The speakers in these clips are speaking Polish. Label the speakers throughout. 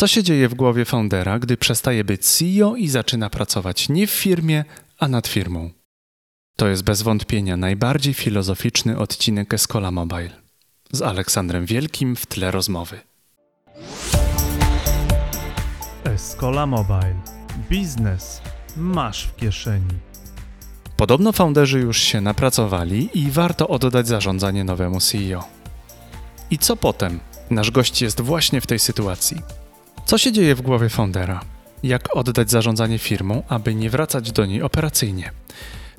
Speaker 1: Co się dzieje w głowie foundera, gdy przestaje być CEO i zaczyna pracować nie w firmie, a nad firmą? To jest bez wątpienia najbardziej filozoficzny odcinek Escola Mobile. Z Aleksandrem Wielkim w tle rozmowy.
Speaker 2: Escola Mobile. Biznes masz w kieszeni.
Speaker 1: Podobno founderzy już się napracowali i warto oddać zarządzanie nowemu CEO. I co potem? Nasz gość jest właśnie w tej sytuacji. Co się dzieje w głowie foundera? Jak oddać zarządzanie firmą, aby nie wracać do niej operacyjnie?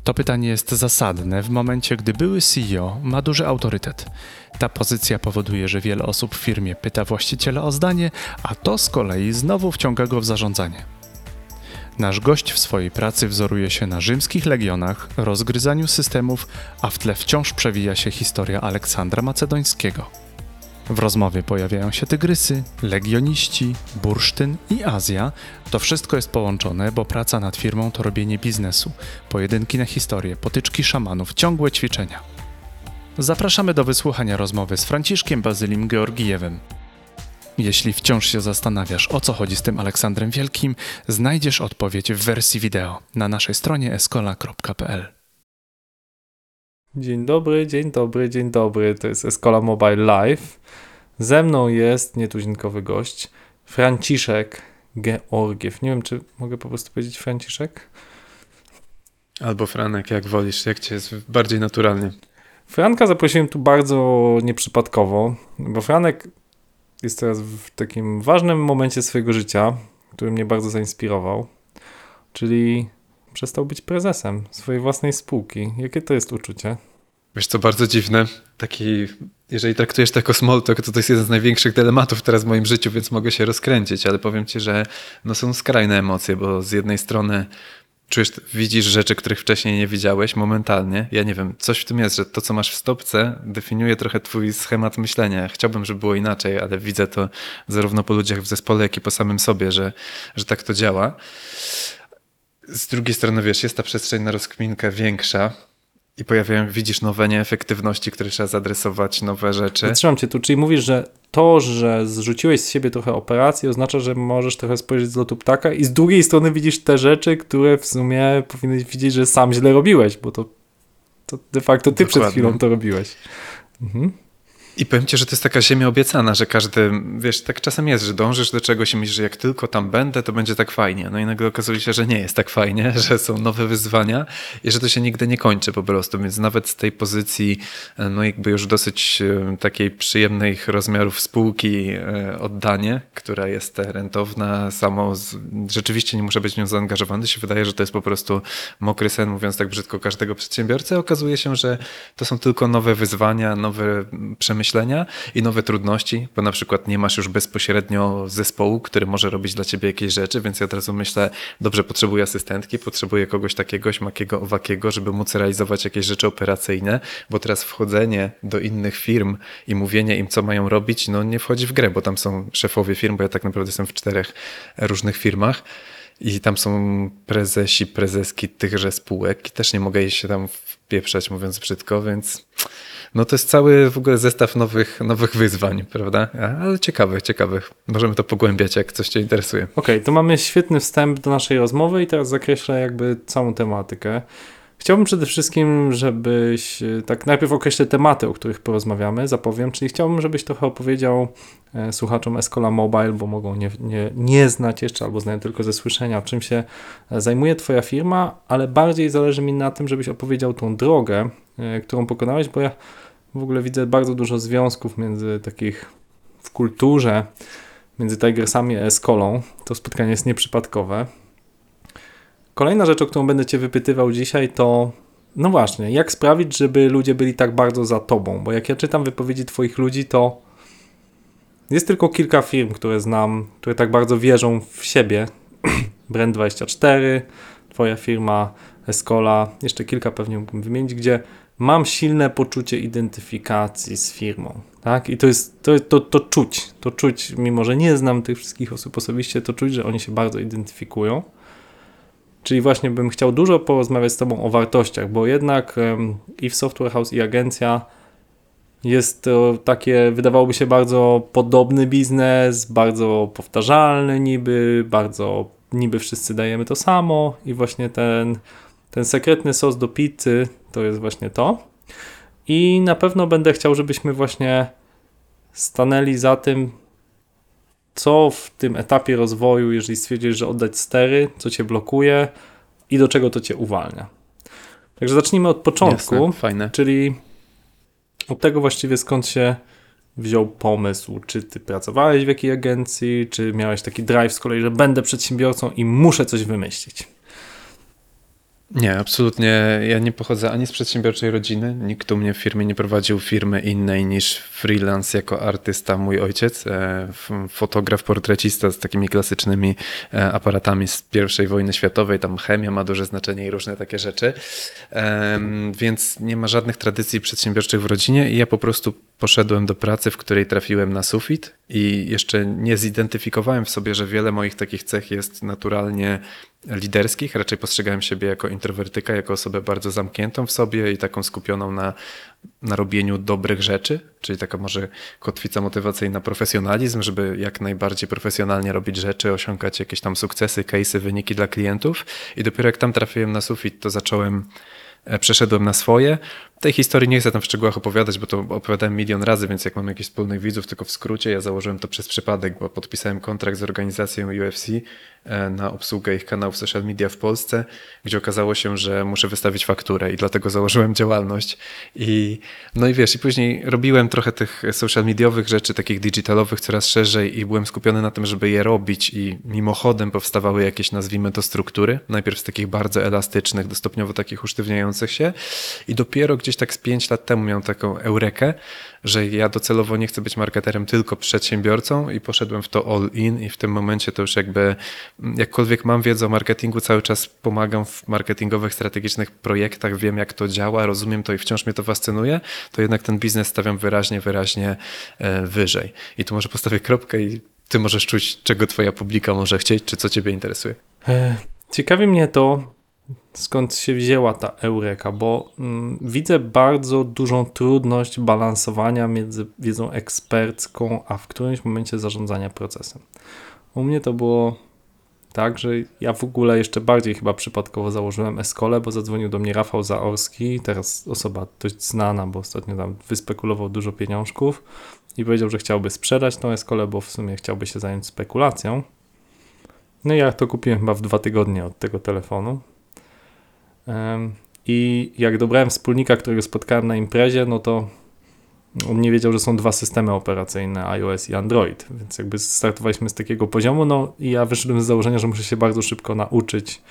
Speaker 1: To pytanie jest zasadne w momencie, gdy były CEO ma duży autorytet. Ta pozycja powoduje, że wiele osób w firmie pyta właściciela o zdanie, a to z kolei znowu wciąga go w zarządzanie. Nasz gość w swojej pracy wzoruje się na rzymskich legionach, rozgryzaniu systemów, a w tle wciąż przewija się historia Aleksandra Macedońskiego. W rozmowie pojawiają się tygrysy, legioniści, bursztyn i Azja. To wszystko jest połączone, bo praca nad firmą to robienie biznesu, pojedynki na historię, potyczki szamanów, ciągłe ćwiczenia. Zapraszamy do wysłuchania rozmowy z Franciszkiem Bazylim Georgijewem. Jeśli wciąż się zastanawiasz, o co chodzi z tym Aleksandrem Wielkim, znajdziesz odpowiedź w wersji wideo na naszej stronie escola.pl.
Speaker 3: Dzień dobry, dzień dobry, dzień dobry. To jest Escola Mobile Live. Ze mną jest nietuzinkowy gość, Franciszek Georgiew. Nie wiem, czy mogę po prostu powiedzieć Franciszek?
Speaker 4: Albo Franek, jak wolisz, jak cię jest bardziej naturalnie.
Speaker 3: Franka zaprosiłem tu bardzo nieprzypadkowo, bo Franek jest teraz w takim ważnym momencie swojego życia, który mnie bardzo zainspirował, czyli przestał być prezesem swojej własnej spółki. Jakie to jest uczucie?
Speaker 4: Wiesz co, bardzo dziwne. Taki, jeżeli traktujesz to jako small talk, to to jest jeden z największych dylematów teraz w moim życiu, więc mogę się rozkręcić, ale powiem ci, że no są skrajne emocje, bo z jednej strony czujesz, widzisz rzeczy, których wcześniej nie widziałeś momentalnie. Ja nie wiem, coś w tym jest, że to, co masz w stopce, definiuje trochę twój schemat myślenia. Chciałbym, żeby było inaczej, ale widzę to zarówno po ludziach w zespole, jak i po samym sobie, że, że tak to działa. Z drugiej strony, wiesz, jest ta przestrzeń na rozkminkę większa, i pojawiają, widzisz nowe nieefektywności, które trzeba zadresować, nowe rzeczy.
Speaker 3: Zatrzymam cię tu, czyli mówisz, że to, że zrzuciłeś z siebie trochę operacji, oznacza, że możesz trochę spojrzeć z lotu ptaka i z drugiej strony widzisz te rzeczy, które w sumie powinieneś widzieć, że sam źle robiłeś, bo to, to de facto ty Dokładnie. przed chwilą to robiłeś. Mhm.
Speaker 4: I powiem ci, że to jest taka ziemia obiecana, że każdy, wiesz, tak czasem jest, że dążysz do czegoś i myślisz, że jak tylko tam będę, to będzie tak fajnie. No i nagle okazuje się, że nie jest tak fajnie, że są nowe wyzwania i że to się nigdy nie kończy po prostu. Więc nawet z tej pozycji, no jakby już dosyć e, takiej przyjemnych rozmiarów spółki e, oddanie, która jest rentowna, samo z, rzeczywiście nie muszę być w nią zaangażowany, się wydaje, że to jest po prostu mokry sen, mówiąc tak brzydko, każdego przedsiębiorcy. Okazuje się, że to są tylko nowe wyzwania, nowe przemyślenia, myślenia i nowe trudności, bo na przykład nie masz już bezpośrednio zespołu, który może robić dla ciebie jakieś rzeczy, więc ja od razu myślę, dobrze, potrzebuję asystentki, potrzebuję kogoś takiego, makiego, owakiego, żeby móc realizować jakieś rzeczy operacyjne, bo teraz wchodzenie do innych firm i mówienie im, co mają robić, no nie wchodzi w grę, bo tam są szefowie firm, bo ja tak naprawdę jestem w czterech różnych firmach. I tam są prezesi, prezeski tychże spółek i też nie mogę się tam wpieprzać, mówiąc brzydko, więc no to jest cały w ogóle zestaw nowych, nowych wyzwań, prawda? Ale ciekawych, ciekawych. Możemy to pogłębiać, jak coś Cię interesuje.
Speaker 3: Okej, okay, to mamy świetny wstęp do naszej rozmowy i teraz zakreślę jakby całą tematykę. Chciałbym przede wszystkim, żebyś e, tak najpierw określę tematy, o których porozmawiamy, zapowiem, czyli chciałbym, żebyś trochę opowiedział e, słuchaczom Escola Mobile, bo mogą nie, nie, nie znać jeszcze albo znają tylko ze słyszenia, czym się e, zajmuje Twoja firma, ale bardziej zależy mi na tym, żebyś opowiedział tą drogę, którą pokonałeś, bo ja w ogóle widzę bardzo dużo związków między takich w kulturze, między Tigersami a Escolą. To spotkanie jest nieprzypadkowe. Kolejna rzecz, o którą będę Cię wypytywał dzisiaj, to no właśnie, jak sprawić, żeby ludzie byli tak bardzo za Tobą? Bo jak ja czytam wypowiedzi Twoich ludzi, to jest tylko kilka firm, które znam, które tak bardzo wierzą w siebie. Brand24, Twoja firma, Escola, jeszcze kilka pewnie mógłbym wymienić, gdzie mam silne poczucie identyfikacji z firmą. Tak? I to jest to, to, to czuć, to czuć, mimo że nie znam tych wszystkich osób osobiście, to czuć, że oni się bardzo identyfikują. Czyli właśnie bym chciał dużo porozmawiać z Tobą o wartościach, bo jednak i w Software House, i agencja Jest to takie, wydawałoby się, bardzo podobny biznes, bardzo powtarzalny niby, bardzo niby wszyscy dajemy to samo i właśnie ten, ten sekretny sos do pizzy to jest właśnie to. I na pewno będę chciał, żebyśmy właśnie stanęli za tym, co w tym etapie rozwoju, jeżeli stwierdzisz, że oddać stery, co cię blokuje i do czego to cię uwalnia. Także zacznijmy od początku,
Speaker 4: Jasne, fajne.
Speaker 3: czyli od tego właściwie skąd się wziął pomysł, czy ty pracowałeś w jakiej agencji, czy miałeś taki drive z kolei, że będę przedsiębiorcą i muszę coś wymyślić.
Speaker 4: Nie, absolutnie. Ja nie pochodzę ani z przedsiębiorczej rodziny. Nikt u mnie w firmie nie prowadził firmy innej niż freelance jako artysta. Mój ojciec, e, fotograf, portrecista z takimi klasycznymi e, aparatami z I wojny światowej. Tam chemia ma duże znaczenie i różne takie rzeczy. Więc nie ma żadnych tradycji przedsiębiorczych w rodzinie i ja po prostu poszedłem do pracy, w której trafiłem na sufit i jeszcze nie zidentyfikowałem w sobie, że wiele moich takich cech jest naturalnie liderskich. Raczej postrzegałem siebie jako introwertyka, jako osobę bardzo zamkniętą w sobie i taką skupioną na, na robieniu dobrych rzeczy, czyli taka może kotwica motywacyjna profesjonalizm, żeby jak najbardziej profesjonalnie robić rzeczy, osiągać jakieś tam sukcesy, case'y, wyniki dla klientów. I dopiero jak tam trafiłem na sufit, to zacząłem e, przeszedłem na swoje. Tej historii nie chcę tam w szczegółach opowiadać, bo to opowiadałem milion razy, więc jak mam jakichś wspólnych widzów, tylko w skrócie, ja założyłem to przez przypadek, bo podpisałem kontrakt z organizacją UFC e, na obsługę ich kanałów social media w Polsce, gdzie okazało się, że muszę wystawić fakturę i dlatego założyłem działalność. I, no i wiesz, i później robiłem trochę tych social mediowych rzeczy, takich digitalowych coraz szerzej i byłem skupiony na tym, żeby je robić i mimochodem powstawały jakieś, nazwijmy to, struktury. Najpierw z takich bardzo elastycznych, do stopniowo takich usztywniających się i dopiero gdzieś tak z pięć lat temu miałem taką eurekę, że ja docelowo nie chcę być marketerem, tylko przedsiębiorcą i poszedłem w to all in i w tym momencie to już jakby mm, jakkolwiek mam wiedzę o marketingu, cały czas pomagam w marketingowych, strategicznych projektach, wiem jak to działa, rozumiem to i wciąż mnie to fascynuje, to jednak ten biznes stawiam wyraźnie, wyraźnie e, wyżej. I tu może postawię kropkę i ty możesz czuć, czego twoja publika może chcieć, czy co ciebie interesuje.
Speaker 3: E, Ciekawi mnie to, skąd się wzięła ta eureka, bo mm, widzę bardzo dużą trudność balansowania między wiedzą ekspercką, a w którymś momencie zarządzania procesem. U mnie to było tak, że ja w ogóle jeszcze bardziej chyba przypadkowo założyłem Eskolę, bo zadzwonił do mnie Rafał Zaorski, teraz osoba dość znana, bo ostatnio tam wyspekulował dużo pieniążków i powiedział, że chciałby sprzedać tą Eskolę, bo w sumie chciałby się zająć spekulacją. No i ja to kupiłem chyba w dwa tygodnie od tego telefonu. I jak dobrałem wspólnika, którego spotkałem na imprezie, no to on nie wiedział, że są dwa systemy operacyjne, iOS i Android, więc jakby startowaliśmy z takiego poziomu, no i ja wyszedłem z założenia, że muszę się bardzo szybko nauczyć,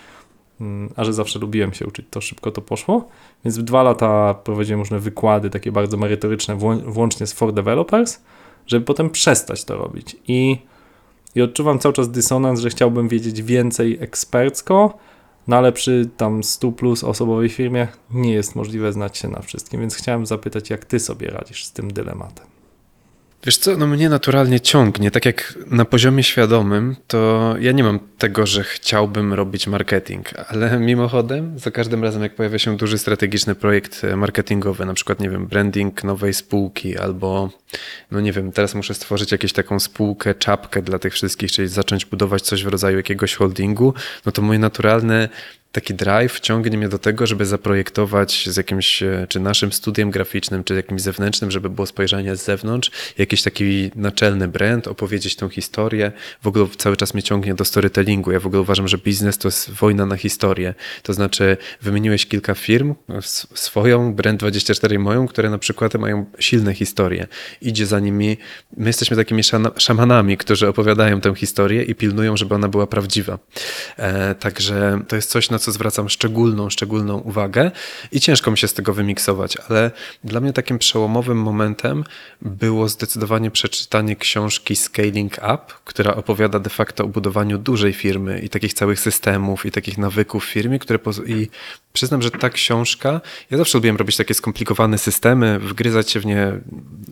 Speaker 3: mm, a że zawsze lubiłem się uczyć, to szybko to poszło, więc w dwa lata prowadziłem różne wykłady, takie bardzo merytoryczne, włą- włącznie z For Developers, żeby potem przestać to robić. I i odczuwam cały czas dysonans, że chciałbym wiedzieć więcej ekspercko, no ale przy tam 100 plus osobowej firmie nie jest możliwe znać się na wszystkim, więc chciałem zapytać, jak ty sobie radzisz z tym dylematem.
Speaker 4: Wiesz co, no mnie naturalnie ciągnie. Tak jak na poziomie świadomym, to ja nie mam tego, że chciałbym robić marketing, ale mimochodem, za każdym razem, jak pojawia się duży strategiczny projekt e, marketingowy, na przykład, nie wiem, branding nowej spółki, albo, no nie wiem, teraz muszę stworzyć jakąś taką spółkę, czapkę dla tych wszystkich, czyli zacząć budować coś w rodzaju jakiegoś holdingu, no to moje naturalne taki drive ciągnie mnie do tego, żeby zaprojektować z jakimś, e, czy naszym studiem graficznym, czy jakimś zewnętrznym, żeby było spojrzenie z zewnątrz, jakiś taki naczelny brand, opowiedzieć tą historię. W ogóle cały czas mnie ciągnie do storytellingu. Ja w ogóle uważam, że biznes to jest wojna na historię. To znaczy, wymieniłeś kilka firm, swoją, Brand24 i moją, które na przykład mają silne historie. Idzie za nimi, my jesteśmy takimi szamanami, którzy opowiadają tę historię i pilnują, żeby ona była prawdziwa. E, także to jest coś, na co zwracam szczególną, szczególną uwagę i ciężko mi się z tego wymiksować, ale dla mnie takim przełomowym momentem było zdecydowanie przeczytanie książki Scaling Up, która opowiada de facto o budowaniu dużej firmy i takich całych systemów i takich nawyków w firmie, które i Przyznam, że ta książka, ja zawsze lubiłem robić takie skomplikowane systemy, wgryzać się w nie,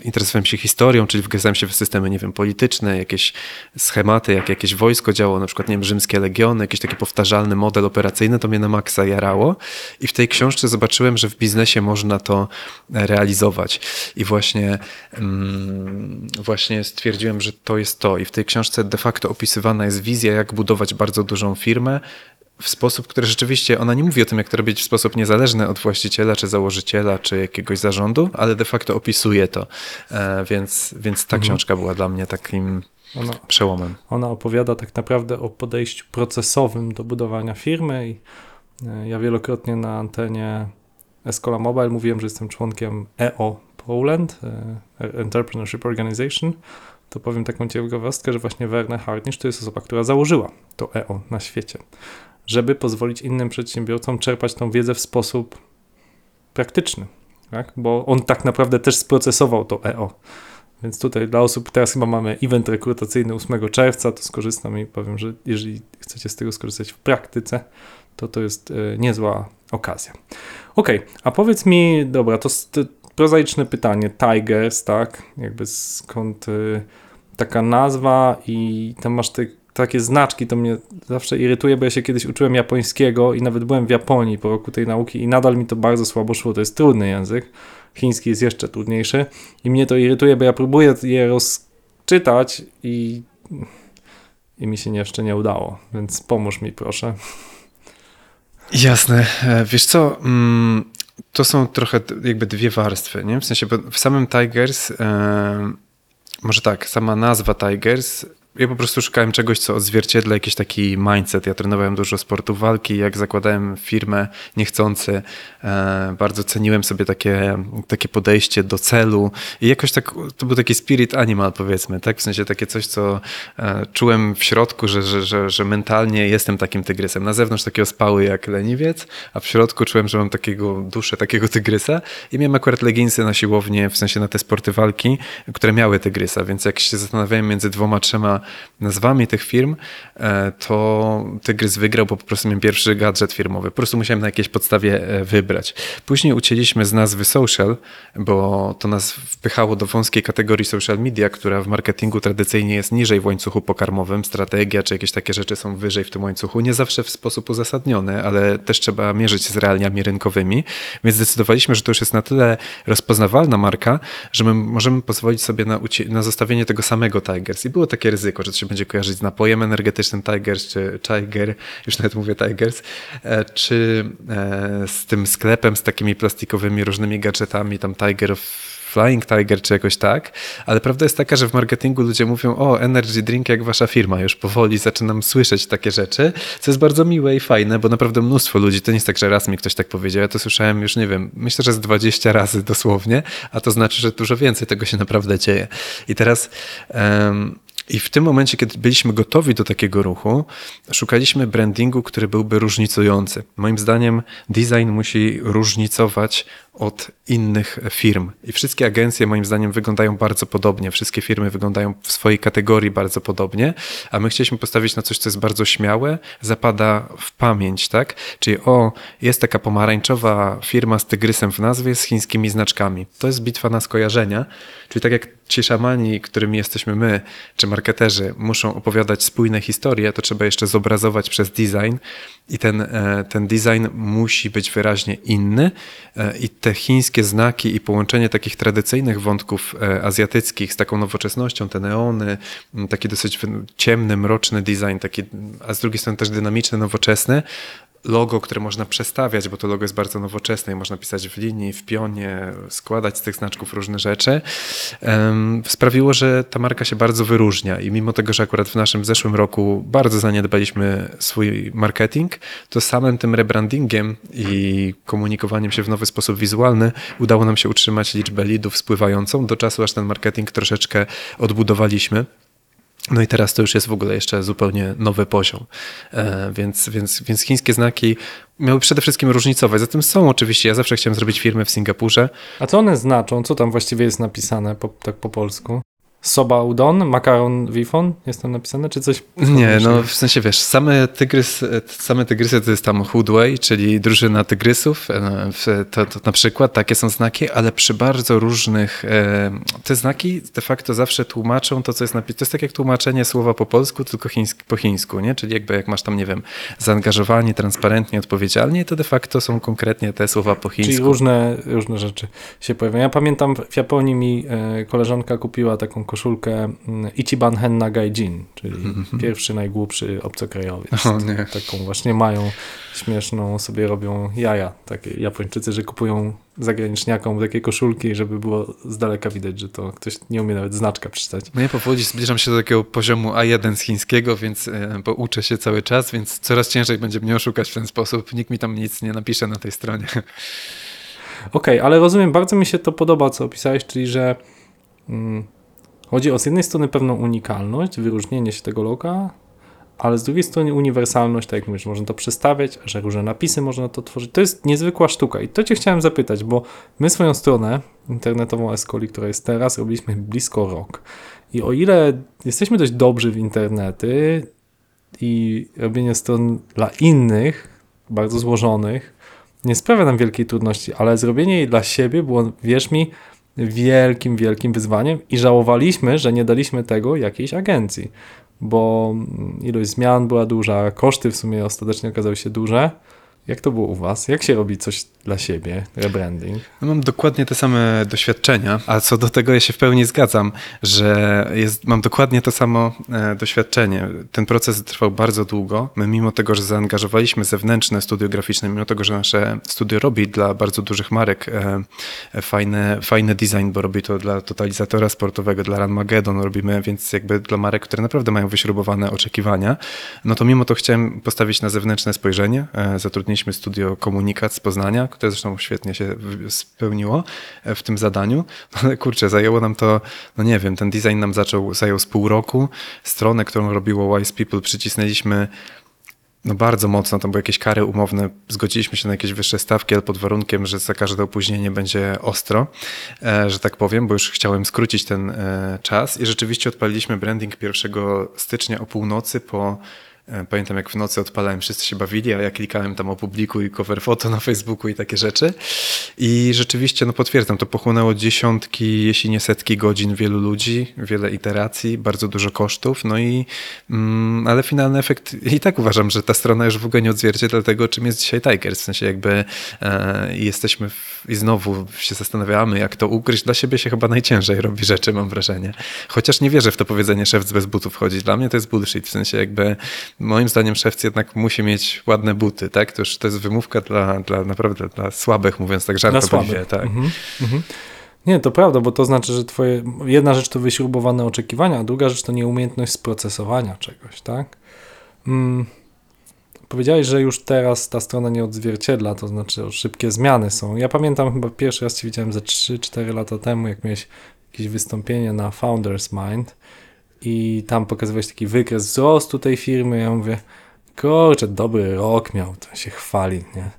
Speaker 4: interesowałem się historią, czyli wgryzałem się w systemy, nie wiem, polityczne, jakieś schematy, jak jakieś wojsko działało, na przykład, nie wiem, rzymskie legiony, jakiś taki powtarzalny model operacyjny, to mnie na maksa jarało. I w tej książce zobaczyłem, że w biznesie można to realizować. I właśnie, mm, właśnie stwierdziłem, że to jest to. I w tej książce de facto opisywana jest wizja, jak budować bardzo dużą firmę, w sposób, który rzeczywiście, ona nie mówi o tym, jak to robić w sposób niezależny od właściciela, czy założyciela, czy jakiegoś zarządu, ale de facto opisuje to. E, więc, więc ta książka była dla mnie takim
Speaker 3: Ona,
Speaker 4: przełomem.
Speaker 3: ona opowiada tak naprawdę o podejściu procesowym do budowania firmy i e, ja wielokrotnie na antenie Escola Mobile mówiłem, że jestem członkiem EO Poland, e, Entrepreneurship Organization. To powiem taką ciekawostkę, że właśnie Werner Harnisch to jest osoba, która założyła to EO na świecie, żeby pozwolić innym przedsiębiorcom czerpać tą wiedzę w sposób praktyczny, tak? bo on tak naprawdę też sprocesował to EO. Więc tutaj dla osób, teraz chyba mamy event rekrutacyjny 8 czerwca, to skorzystam i powiem, że jeżeli chcecie z tego skorzystać w praktyce, to to jest e, niezła okazja. Ok, a powiedz mi, dobra, to, to prozaiczne pytanie, Tigers, tak, jakby skąd y, taka nazwa i tam masz te takie znaczki, to mnie zawsze irytuje, bo ja się kiedyś uczyłem japońskiego i nawet byłem w Japonii po roku tej nauki i nadal mi to bardzo słabo szło, to jest trudny język, chiński jest jeszcze trudniejszy i mnie to irytuje, bo ja próbuję je rozczytać i, i mi się jeszcze nie udało, więc pomóż mi proszę.
Speaker 4: Jasne. E, Wiesz co, mm, to są trochę jakby dwie warstwy, nie? W sensie, bo w samym Tigers, e, może tak, sama nazwa Tigers, ja po prostu szukałem czegoś, co odzwierciedla jakiś taki mindset. Ja trenowałem dużo sportu walki, jak zakładałem firmę niechcący, e, bardzo ceniłem sobie takie, takie podejście do celu i jakoś tak, to był taki spirit animal powiedzmy, tak? W sensie takie coś, co e, czułem w środku, że, że, że, że mentalnie jestem takim tygrysem. Na zewnątrz takiego spały jak leniwiec, a w środku czułem, że mam takiego duszę takiego tygrysa i miałem akurat leginsy na siłownię, w sensie na te sporty walki, które miały tygrysa, więc jak się zastanawiałem między dwoma, trzema nazwami tych firm, e, to tygrys wygrał, bo po prostu miałem pierwszy gadżet firmowy. Po prostu musiałem na jakiejś podstawie e, wybrać. Później ucięliśmy z nazwy social, bo to nas wpychało do wąskiej kategorii social media, która w marketingu tradycyjnie jest niżej w łańcuchu pokarmowym. Strategia czy jakieś takie rzeczy są wyżej w tym łańcuchu. Nie zawsze w sposób uzasadniony, ale też trzeba mierzyć z realiami rynkowymi. Więc zdecydowaliśmy, że to już jest na tyle rozpoznawalna marka, że my możemy pozwolić sobie na, na zostawienie tego samego Tigers. I było takie ryzyko, że to się będzie kojarzyć z napojem energetycznym Tigers, czy Tiger, już nawet mówię Tigers, e, czy e, z tym sklepem, z takimi plastikowymi różnymi gadżetami, tam Tiger Flying Tiger czy jakoś tak, ale prawda jest taka, że w marketingu ludzie mówią, o, energy drink jak wasza firma, już powoli zaczynam słyszeć takie rzeczy, co jest bardzo miłe i fajne, bo naprawdę mnóstwo ludzi, to nie jest tak, że raz mi ktoś tak powiedział, ja to słyszałem już, nie wiem, myślę, że z 20 razy dosłownie, a to znaczy, że dużo więcej tego się naprawdę dzieje. I teraz... em, i w tym momencie, kiedy byliśmy gotowi do takiego ruchu, szukaliśmy brandingu, który byłby różnicujący. Moim zdaniem design musi różnicować od innych firm. I wszystkie agencje moim zdaniem wyglądają bardzo podobnie. Wszystkie firmy wyglądają w swojej kategorii bardzo podobnie, a my chcieliśmy postawić na coś, co jest bardzo śmiałe, zapada w pamięć, tak? Czyli o, jest taka pomarańczowa firma z tygrysem w nazwie z chińskimi znaczkami. To jest bitwa na skojarzenia. Czyli tak jak ci szamani, którymi jesteśmy my, czy marketerzy, muszą opowiadać spójne historie, to trzeba jeszcze zobrazować przez design. I ten, e, ten design musi być wyraźnie inny. E, i te chińskie znaki i połączenie takich tradycyjnych wątków e, azjatyckich z taką nowoczesnością, te neony, taki dosyć ciemny, mroczny design, taki, a z drugiej strony też dynamiczny, nowoczesny, logo, które można przestawiać, bo to logo jest bardzo nowoczesne i można pisać w linii, w pionie, składać z tych znaczków różne rzeczy, sprawiło, że ta marka się bardzo wyróżnia i mimo tego, że akurat w naszym zeszłym roku bardzo zaniedbaliśmy swój marketing, to samym tym rebrandingiem i komunikowaniem się w nowy sposób wizualny udało nam się utrzymać liczbę leadów spływającą do czasu, aż ten marketing troszeczkę odbudowaliśmy. No i teraz to już jest w ogóle jeszcze zupełnie nowy poziom. E, więc, więc, więc chińskie znaki miały przede wszystkim różnicować. Zatem są oczywiście, ja zawsze chciałem zrobić firmę w Singapurze.
Speaker 3: A co one znaczą? Co tam właściwie jest napisane po, tak po polsku? Soba udon, makaron wifon, jest tam napisane, czy coś?
Speaker 4: Nie, no w sensie wiesz, same, tygrys, same tygrysy to jest tam Hoodway, czyli drużyna tygrysów, e, to, to na przykład takie są znaki, ale przy bardzo różnych, e, te znaki de facto zawsze tłumaczą to, co jest napisane. To jest tak jak tłumaczenie słowa po polsku, tylko chińsk, po chińsku, nie? Czyli jakby jak masz tam, nie wiem, zaangażowani, transparentnie, odpowiedzialnie, to de facto są konkretnie te słowa po chińsku.
Speaker 3: Czyli różne, różne rzeczy się pojawiają. Ja pamiętam, w Japonii mi e, koleżanka kupiła taką koszulkę mm, Ichiban Henna Gaijin, czyli pierwszy najgłupszy obcokrajowiec.
Speaker 4: O nie.
Speaker 3: Taką właśnie mają śmieszną, sobie robią jaja, takie Japończycy, że kupują zagraniczniakom takie koszulki, żeby było z daleka widać, że to ktoś nie umie nawet znaczka przeczytać.
Speaker 4: No ja powoli zbliżam się do takiego poziomu A1 z chińskiego, więc e, bo uczę się cały czas, więc coraz ciężej będzie mnie oszukać w ten sposób. Nikt mi tam nic nie napisze na tej stronie.
Speaker 3: Okej, ale rozumiem, bardzo mi się to podoba, co opisałeś, czyli że mm, chodzi o z jednej strony pewną unikalność, wyróżnienie się tego loga, ale z drugiej strony uniwersalność, tak jak mówisz, można to przestawiać, że różne napisy można to tworzyć. To jest niezwykła sztuka i to cię chciałem zapytać, bo my swoją stronę internetową Escoli, która jest teraz, robiliśmy blisko rok. I o ile jesteśmy dość dobrzy w internety i robienie stron dla innych, bardzo złożonych, nie sprawia nam wielkiej trudności, ale zrobienie jej dla siebie było, wierz mi, wielkim, wielkim wyzwaniem i żałowaliśmy, że nie daliśmy tego jakiejś agencji, bo ilość zmian była duża, koszty w sumie ostatecznie okazały się duże. Jak to było u Was? Jak się robi coś dla siebie, rebranding?
Speaker 4: No mam dokładnie te same doświadczenia, a co do tego ja się w pełni zgadzam, że jest, mam dokładnie to samo e, doświadczenie. Ten proces trwał bardzo długo. My mimo tego, że zaangażowaliśmy zewnętrzne studio graficzne, mimo tego, że nasze studio robi dla bardzo dużych marek e, e, fajne, fajny design, bo robi to dla totalizatora sportowego, dla Ranmageddon robimy, więc jakby dla marek, które naprawdę mają wyśrubowane oczekiwania, no to mimo to chciałem postawić na zewnętrzne spojrzenie. E, Zatrudniliśmy studio komunikat z Poznania, które zresztą świetnie się spełniło e, w tym zadaniu. No Ale kurczę, zajęło nam to, no nie wiem, ten design nam zaczął, zajął z pół roku. Stronę, którą robiło Wise People przycisnęliśmy no bardzo mocno, tam były jakieś kary umowne, zgodziliśmy się na jakieś wyższe stawki, ale pod warunkiem, że za każde opóźnienie będzie ostro, e, że tak powiem, bo już chciałem skrócić ten e, czas i rzeczywiście odpaliliśmy branding 1 stycznia o północy po Pamiętam, jak w nocy odpalałem, wszyscy się bawili, a ja klikałem tam opublikuj cover foto na Facebooku i takie rzeczy. I rzeczywiście, no potwierdzam, to pochłonęło dziesiątki, jeśli nie setki godzin wielu ludzi, wiele iteracji, bardzo dużo kosztów, no i mm, ale finalny efekt i tak uważam, że ta strona już w ogóle nie odzwierciedla tego, czym jest dzisiaj Tigers. W sensie jakby e, jesteśmy w, i znowu się zastanawiamy, jak to ugryźć. Dla siebie się chyba najciężej robi rzeczy, mam wrażenie. Chociaż nie wierzę w to powiedzenie szewc bez butów chodzi. Dla mnie to jest bullshit, w sensie jakby moim zdaniem szewc jednak musi mieć ładne buty, tak? To już to jest wymówka dla, dla naprawdę dla słabych, mówiąc tak żartobliwie, tak.
Speaker 3: Mhm, mhm. Nie, to prawda, bo to znaczy, że twoje jedna rzecz to wyśrubowane oczekiwania, a druga rzecz to nieumiejętność sprocesowania czegoś, tak? Mm. Powiedziałeś, że już teraz ta strona nie odzwierciedla, to znaczy szybkie zmiany są. Ja pamiętam chyba pierwszy raz Cię widziałem ze 3-4 lata temu, jak miałeś jakieś wystąpienie na Founders Mind i tam pokazywałeś taki wykres wzrostu tej firmy. Ja mówię, kurczę, dobry rok miał, to się chwali, nie?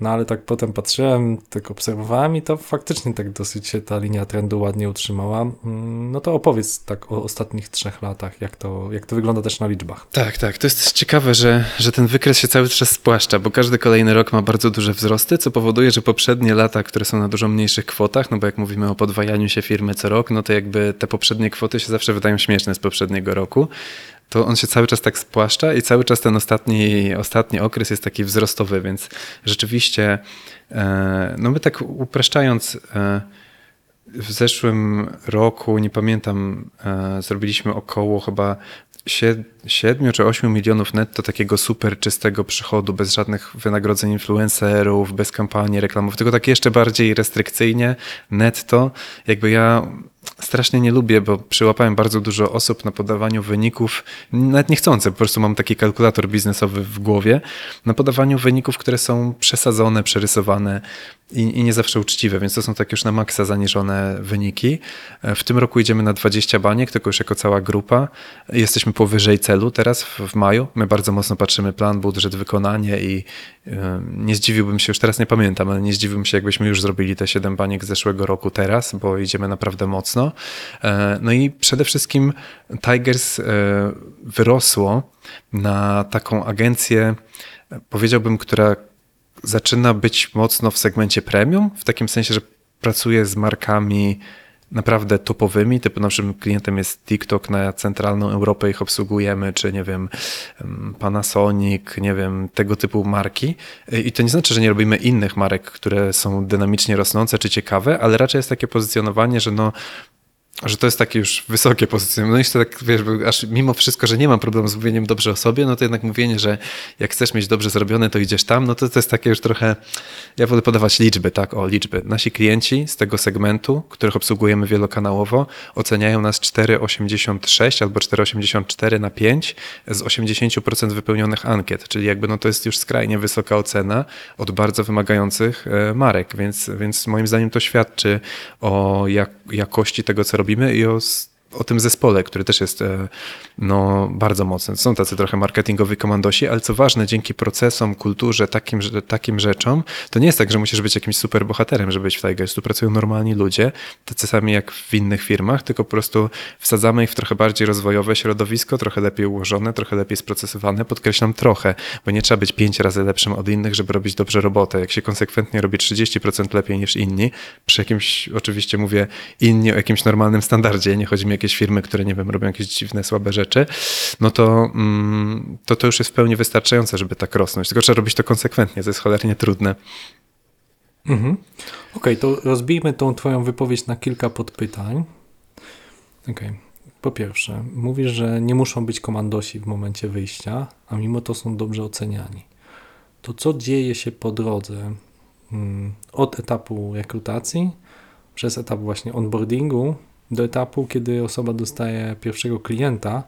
Speaker 3: No ale tak potem patrzyłem, tak obserwowałem i to faktycznie tak dosyć się ta linia trendu ładnie utrzymała. Mm, No to opowiedz tak o ostatnich trzech latach, jak to, jak to wygląda też na liczbach.
Speaker 4: Tak, tak. To jest ciekawe, że, że ten wykres się cały czas spłaszcza, bo każdy kolejny rok ma bardzo duże wzrosty, co powoduje, że poprzednie lata, które są na dużo mniejszych kwotach, no bo jak mówimy o podwajaniu się firmy co rok, no to jakby te poprzednie kwoty się zawsze wydają śmieszne z poprzedniego roku. To on się cały czas tak spłaszcza i cały czas ten ostatni, ostatni okres jest taki wzrostowy, więc rzeczywiście, e, no my tak upraszczając, e, w zeszłym roku, nie pamiętam, e, zrobiliśmy około chyba 7 czy 8 milionów netto takiego super czystego przychodu, bez żadnych wynagrodzeń influencerów, bez kampanii reklamowych, tylko tak jeszcze bardziej restrykcyjnie, netto. Jakby ja strasznie nie lubię, bo przyłapałem bardzo dużo osób na podawaniu wyników, nawet niechcące, po prostu mam taki kalkulator biznesowy w głowie, na podawaniu wyników, które są przesadzone, przerysowane i, i nie zawsze uczciwe, więc to są tak już na maksa zaniżone wyniki. E, W tym roku idziemy na 20 baniek, tylko już jako cała grupa. Jesteśmy powyżej celu teraz w, w maju. My bardzo mocno patrzymy plan, budżet, wykonanie i e, nie zdziwiłbym się, już teraz nie pamiętam, ale nie zdziwiłbym się, jakbyśmy już zrobili te 7 baniek z zeszłego roku teraz, bo idziemy naprawdę mocno. E, No i przede wszystkim Tigers e, wyrosło na taką agencję, powiedziałbym, która zaczyna być mocno w segmencie premium, w takim sensie, że pracuje z markami naprawdę topowymi, typu naszym klientem jest TikTok na centralną Europę, ich obsługujemy, czy nie wiem, em, Panasonic, nie wiem, tego typu marki. I to nie znaczy, że nie robimy innych marek, które są dynamicznie rosnące czy ciekawe, ale raczej jest takie pozycjonowanie, że no że to jest takie już wysokie pozycjonowanie. No i to tak, wiesz, aż mimo wszystko, że nie mam problemu z mówieniem dobrze o sobie, no to jednak mówienie, że jak chcesz mieć dobrze zrobione, to idziesz tam, no to to jest takie już trochę, ja wolę podawać liczby, tak, o liczby. Nasi klienci z tego segmentu, których obsługujemy wielokanałowo, oceniają nas 4,86 albo 4,84 na 5 z 80% wypełnionych ankiet, czyli jakby no to jest już skrajnie wysoka ocena od bardzo wymagających e, marek, więc, więc moim zdaniem to świadczy o jak, jakości tego, co robimy i o, s- o tym zespole, który też jest e, no, bardzo mocny. Są tacy trochę marketingowi komandosi, ale co ważne, dzięki procesom, kulturze, takim, takim rzeczom, to nie jest tak, że musisz być jakimś super bohaterem, żeby być w Tigers. Tu pracują normalni ludzie, tacy sami jak w innych firmach, tylko po prostu wsadzamy ich w trochę bardziej rozwojowe środowisko, trochę lepiej ułożone, trochę lepiej sprocesowane. Podkreślam trochę, bo nie trzeba być pięć razy lepszym od innych, żeby robić dobrze robotę. Jak się konsekwentnie robi 30% lepiej niż inni, przy jakimś, oczywiście mówię inni o jakimś normalnym standardzie, nie chodzi mi jakieś firmy, które, nie wiem, robią jakieś dziwne, słabe rzeczy, no to, mm, to to już jest w pełni wystarczające, żeby tak rosnąć. Tylko trzeba robić to konsekwentnie, to jest cholernie trudne.
Speaker 3: Mhm. Okej, to rozbijmy tą twoją wypowiedź na kilka podpytań. Okej. Po pierwsze, mówisz, że nie muszą być komandosi w momencie wyjścia, a mimo to są dobrze oceniani. To co dzieje się po drodze mm, od etapu rekrutacji, przez etap właśnie onboardingu, do etapu, kiedy osoba dostaje pierwszego klienta,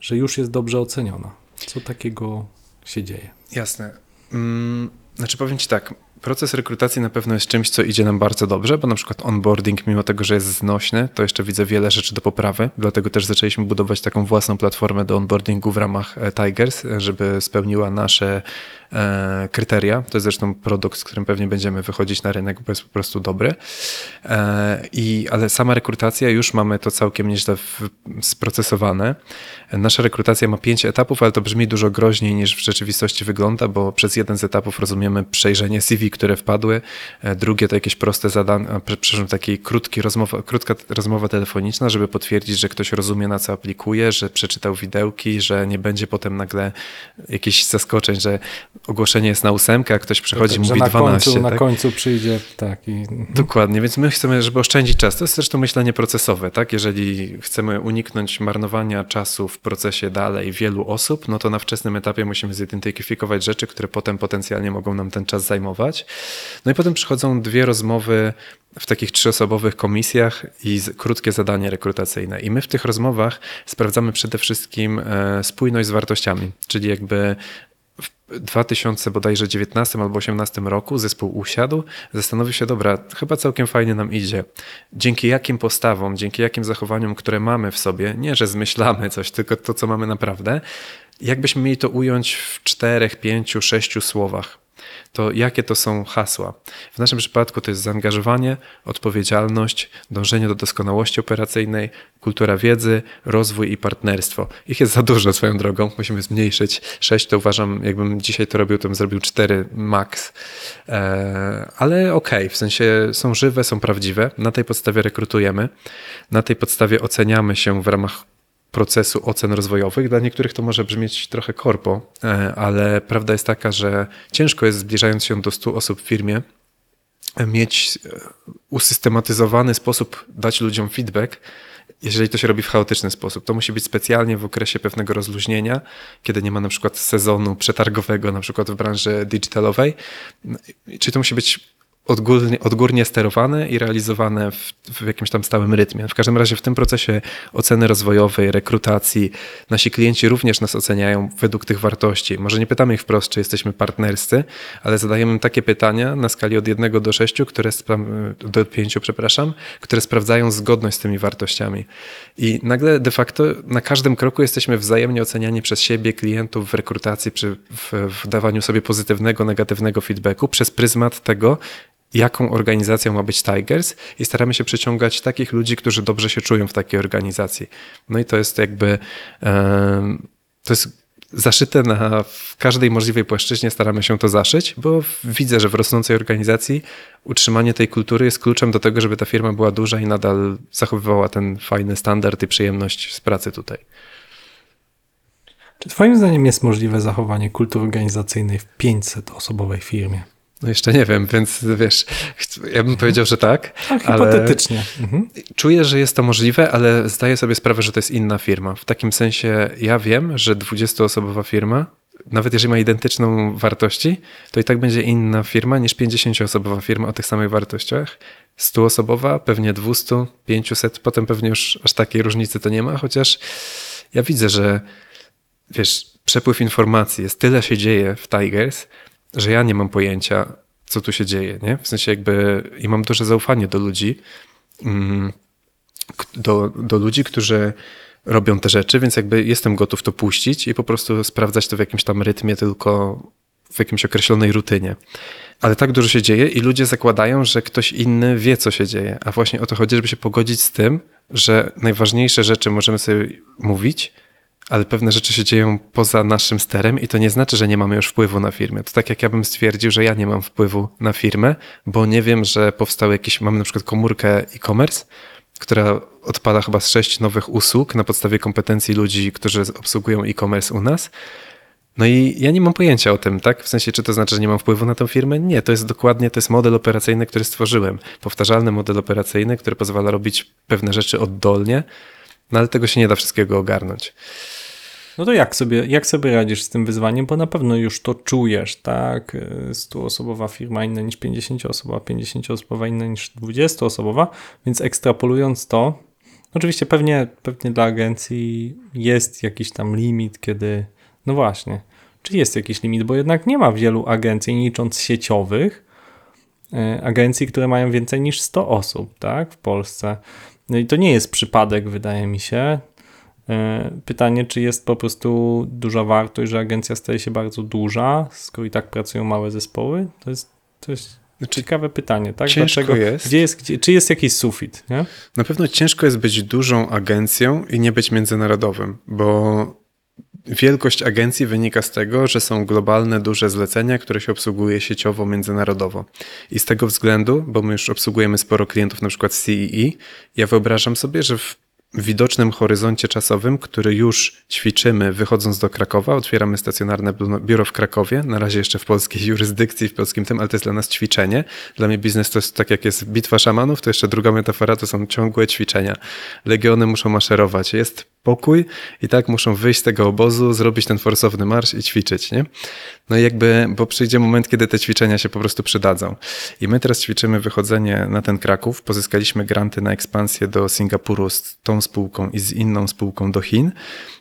Speaker 3: że już jest dobrze oceniona? Co takiego się dzieje?
Speaker 4: Jasne. Mm, znaczy powiem Ci tak, proces rekrutacji na pewno jest czymś, co idzie nam bardzo dobrze, bo na przykład onboarding, mimo tego, że jest znośny, to jeszcze widzę wiele rzeczy do poprawy, dlatego też zaczęliśmy budować taką własną platformę do onboardingu w ramach e, Tigers, e, żeby spełniła nasze e, kryteria. To jest zresztą produkt, z którym pewnie będziemy wychodzić na rynek, bo jest po prostu dobry. E, i, ale sama rekrutacja, już mamy to całkiem nieźle w, sprocesowane. Nasza rekrutacja ma pięć etapów, ale to brzmi dużo groźniej niż w rzeczywistości wygląda, bo przez jeden z etapów rozumiemy przejrzenie CV, które wpadły, e, drugie to jakieś proste zadania, przepraszam, taki krótki rozmowa, krótka rozmowa telefoniczna, żeby potwierdzić, że ktoś rozumie na co aplikuje, że przeczytał widełki, że nie będzie potem nagle jakichś zaskoczeń, że ogłoszenie jest na ósemkę, a ktoś przychodzi i
Speaker 3: Tak,
Speaker 4: mówi
Speaker 3: na
Speaker 4: 12.
Speaker 3: Końcu, Na
Speaker 4: tak?
Speaker 3: końcu przyjdzie tak i
Speaker 4: Dokładnie, więc my chcemy, żeby oszczędzić czas. To jest zresztą myślenie procesowe, tak? Jeżeli chcemy uniknąć marnowania czasu w procesie dalej wielu osób, no to na wczesnym etapie musimy zidentyfikować rzeczy, które potem potencjalnie mogą nam ten czas zajmować. No i potem przychodzą dwie rozmowy w takich trzyosobowych komisjach i krótkie zadanie rekrutacyjne. I my w tych rozmowach sprawdzamy przede wszystkim e, spójność z wartościami, czyli jakby w 2000 bodajże 19 albo 18 roku zespół usiadł, zastanowił się, dobra, chyba całkiem fajnie nam idzie. Dzięki jakim postawom, dzięki jakim zachowaniom, które mamy w sobie, nie, że zmyślamy coś, tylko to, co mamy naprawdę, jakbyśmy mieli to ująć w czterech, pięciu, sześciu słowach to jakie to są hasła? W naszym przypadku to jest zaangażowanie, odpowiedzialność, dążenie do doskonałości operacyjnej, kultura wiedzy, rozwój i partnerstwo. Ich jest za dużo swoją drogą, musimy zmniejszyć. Sześć to uważam, jakbym dzisiaj to robił, to bym zrobił cztery max. Eee, ale okej, okay, w sensie są żywe, są prawdziwe. Na tej podstawie rekrutujemy, na tej podstawie oceniamy się w ramach procesu ocen rozwojowych. Dla niektórych to może brzmieć trochę korpo, e, ale prawda jest taka, że ciężko jest zbliżając się do 100 osób w firmie mieć e, usystematyzowany sposób dać ludziom feedback, jeżeli to się robi w chaotyczny sposób. To musi być specjalnie w okresie pewnego rozluźnienia, kiedy nie ma na przykład sezonu przetargowego, na przykład w branży digitalowej. Czy to musi być odgórnie, odgórnie sterowane i realizowane w, w, jakimś tam stałym rytmie. W każdym razie w tym procesie oceny rozwojowej, rekrutacji, nasi klienci również nas oceniają według tych wartości. Może nie pytamy ich wprost, czy jesteśmy partnerscy, ale zadajemy im takie pytania na skali od 1 do 6, które do 5, przepraszam, które sprawdzają zgodność z tymi wartościami. I nagle de facto na każdym kroku jesteśmy wzajemnie oceniani przez siebie, klientów w rekrutacji, przy, w, w dawaniu sobie pozytywnego, negatywnego feedbacku przez pryzmat tego, jaką organizacją ma być Tigers i staramy się przyciągać takich ludzi, którzy dobrze się czują w takiej organizacji. No i to jest jakby, to jest zaszyte na w każdej możliwej płaszczyźnie, staramy się to zaszyć, bo widzę, że w rosnącej organizacji utrzymanie tej kultury jest kluczem do tego, żeby ta firma była duża i nadal zachowywała ten fajny standard i przyjemność z pracy tutaj.
Speaker 3: Czy Twoim zdaniem jest możliwe zachowanie kultury organizacyjnej w 500-osobowej firmie?
Speaker 4: No jeszcze nie wiem, więc wiesz, ja bym powiedział, że tak.
Speaker 3: Tak,
Speaker 4: ale
Speaker 3: hipotetycznie. Mhm.
Speaker 4: Czuję, że jest to możliwe, ale zdaję sobie sprawę, że to jest inna firma. W takim sensie ja wiem, że 20-osobowa firma, nawet jeżeli ma identyczną wartości, to i tak będzie inna firma niż 50-osobowa firma o tych samych wartościach. 100-osobowa, pewnie 200, 500, potem pewnie już aż takiej różnicy to nie ma, chociaż ja widzę, że wiesz, przepływ informacji, jest tyle się dzieje w Tigers, że ja nie mam pojęcia, co tu się dzieje, nie? W sensie jakby i mam duże zaufanie do ludzi, mm, do, do ludzi, którzy robią te rzeczy, więc jakby jestem gotów to puścić i po prostu sprawdzać to w jakimś tam rytmie, tylko w jakimś określonej rutynie. Ale tak dużo się dzieje i ludzie zakładają, że ktoś inny wie, co się dzieje. A właśnie o to chodzi, żeby się pogodzić z tym, że najważniejsze rzeczy możemy sobie mówić, ale pewne rzeczy się dzieją poza naszym sterem i to nie znaczy, że nie mamy już wpływu na firmę. To tak jak ja bym stwierdził, że ja nie mam wpływu na firmę, bo nie wiem, że powstały jakieś, mamy na przykład komórkę e-commerce, która odpala chyba z sześć nowych usług na podstawie kompetencji ludzi, którzy obsługują e-commerce u nas. No i ja nie mam pojęcia o tym, tak? W sensie, czy to znaczy, że nie mam wpływu na tę firmę? Nie, to jest dokładnie, to jest model operacyjny, który stworzyłem. Powtarzalny model operacyjny, który pozwala robić pewne rzeczy oddolnie, no ale tego się nie da wszystkiego ogarnąć.
Speaker 3: No to jak sobie, jak sobie radzisz z tym wyzwaniem? Bo na pewno już to czujesz, tak? 100-osobowa firma inna niż 50-osobowa, 50-osobowa inna niż 20-osobowa, więc ekstrapolując to, oczywiście pewnie, pewnie dla agencji jest jakiś tam limit, kiedy, no właśnie, czy jest jakiś limit, bo jednak nie ma wielu agencji, licząc sieciowych, e, agencji, które mają więcej niż 100 osób, tak, w Polsce. No i to nie jest przypadek, wydaje mi się. E, Pytanie, czy jest po prostu duża wartość, że agencja staje się bardzo duża, skoro i tak pracują małe zespoły? To jest, to jest
Speaker 4: Znaczy,
Speaker 3: ciekawe pytanie, tak?
Speaker 4: ciężko
Speaker 3: Dlaczego,
Speaker 4: jest.
Speaker 3: Gdzie jest gdzie, czy jest jakiś sufit, nie?
Speaker 4: Na pewno ciężko jest być dużą agencją i nie być międzynarodowym, bo wielkość agencji wynika z tego, że są globalne, duże zlecenia, które się obsługuje sieciowo, międzynarodowo. I z tego względu, bo my już obsługujemy sporo klientów, na przykład CEE, ja wyobrażam sobie, że w widocznym horyzoncie czasowym, który już ćwiczymy wychodząc do Krakowa, otwieramy stacjonarne biuro w Krakowie, na razie jeszcze w polskiej jurysdykcji, w polskim tym, ale to jest dla nas ćwiczenie. Dla mnie biznes to jest tak jak jest bitwa szamanów, to jeszcze druga metafora to są ciągłe ćwiczenia. Legiony muszą maszerować, jest pokój i tak muszą wyjść z tego obozu, zrobić ten forsowny marsz i ćwiczyć, nie? No i jakby, bo przyjdzie moment, kiedy te ćwiczenia się po prostu przydadzą. I my teraz ćwiczymy wychodzenie na ten Kraków, pozyskaliśmy granty na ekspansję do Singapuru z tą spółką i z inną spółką do Chin,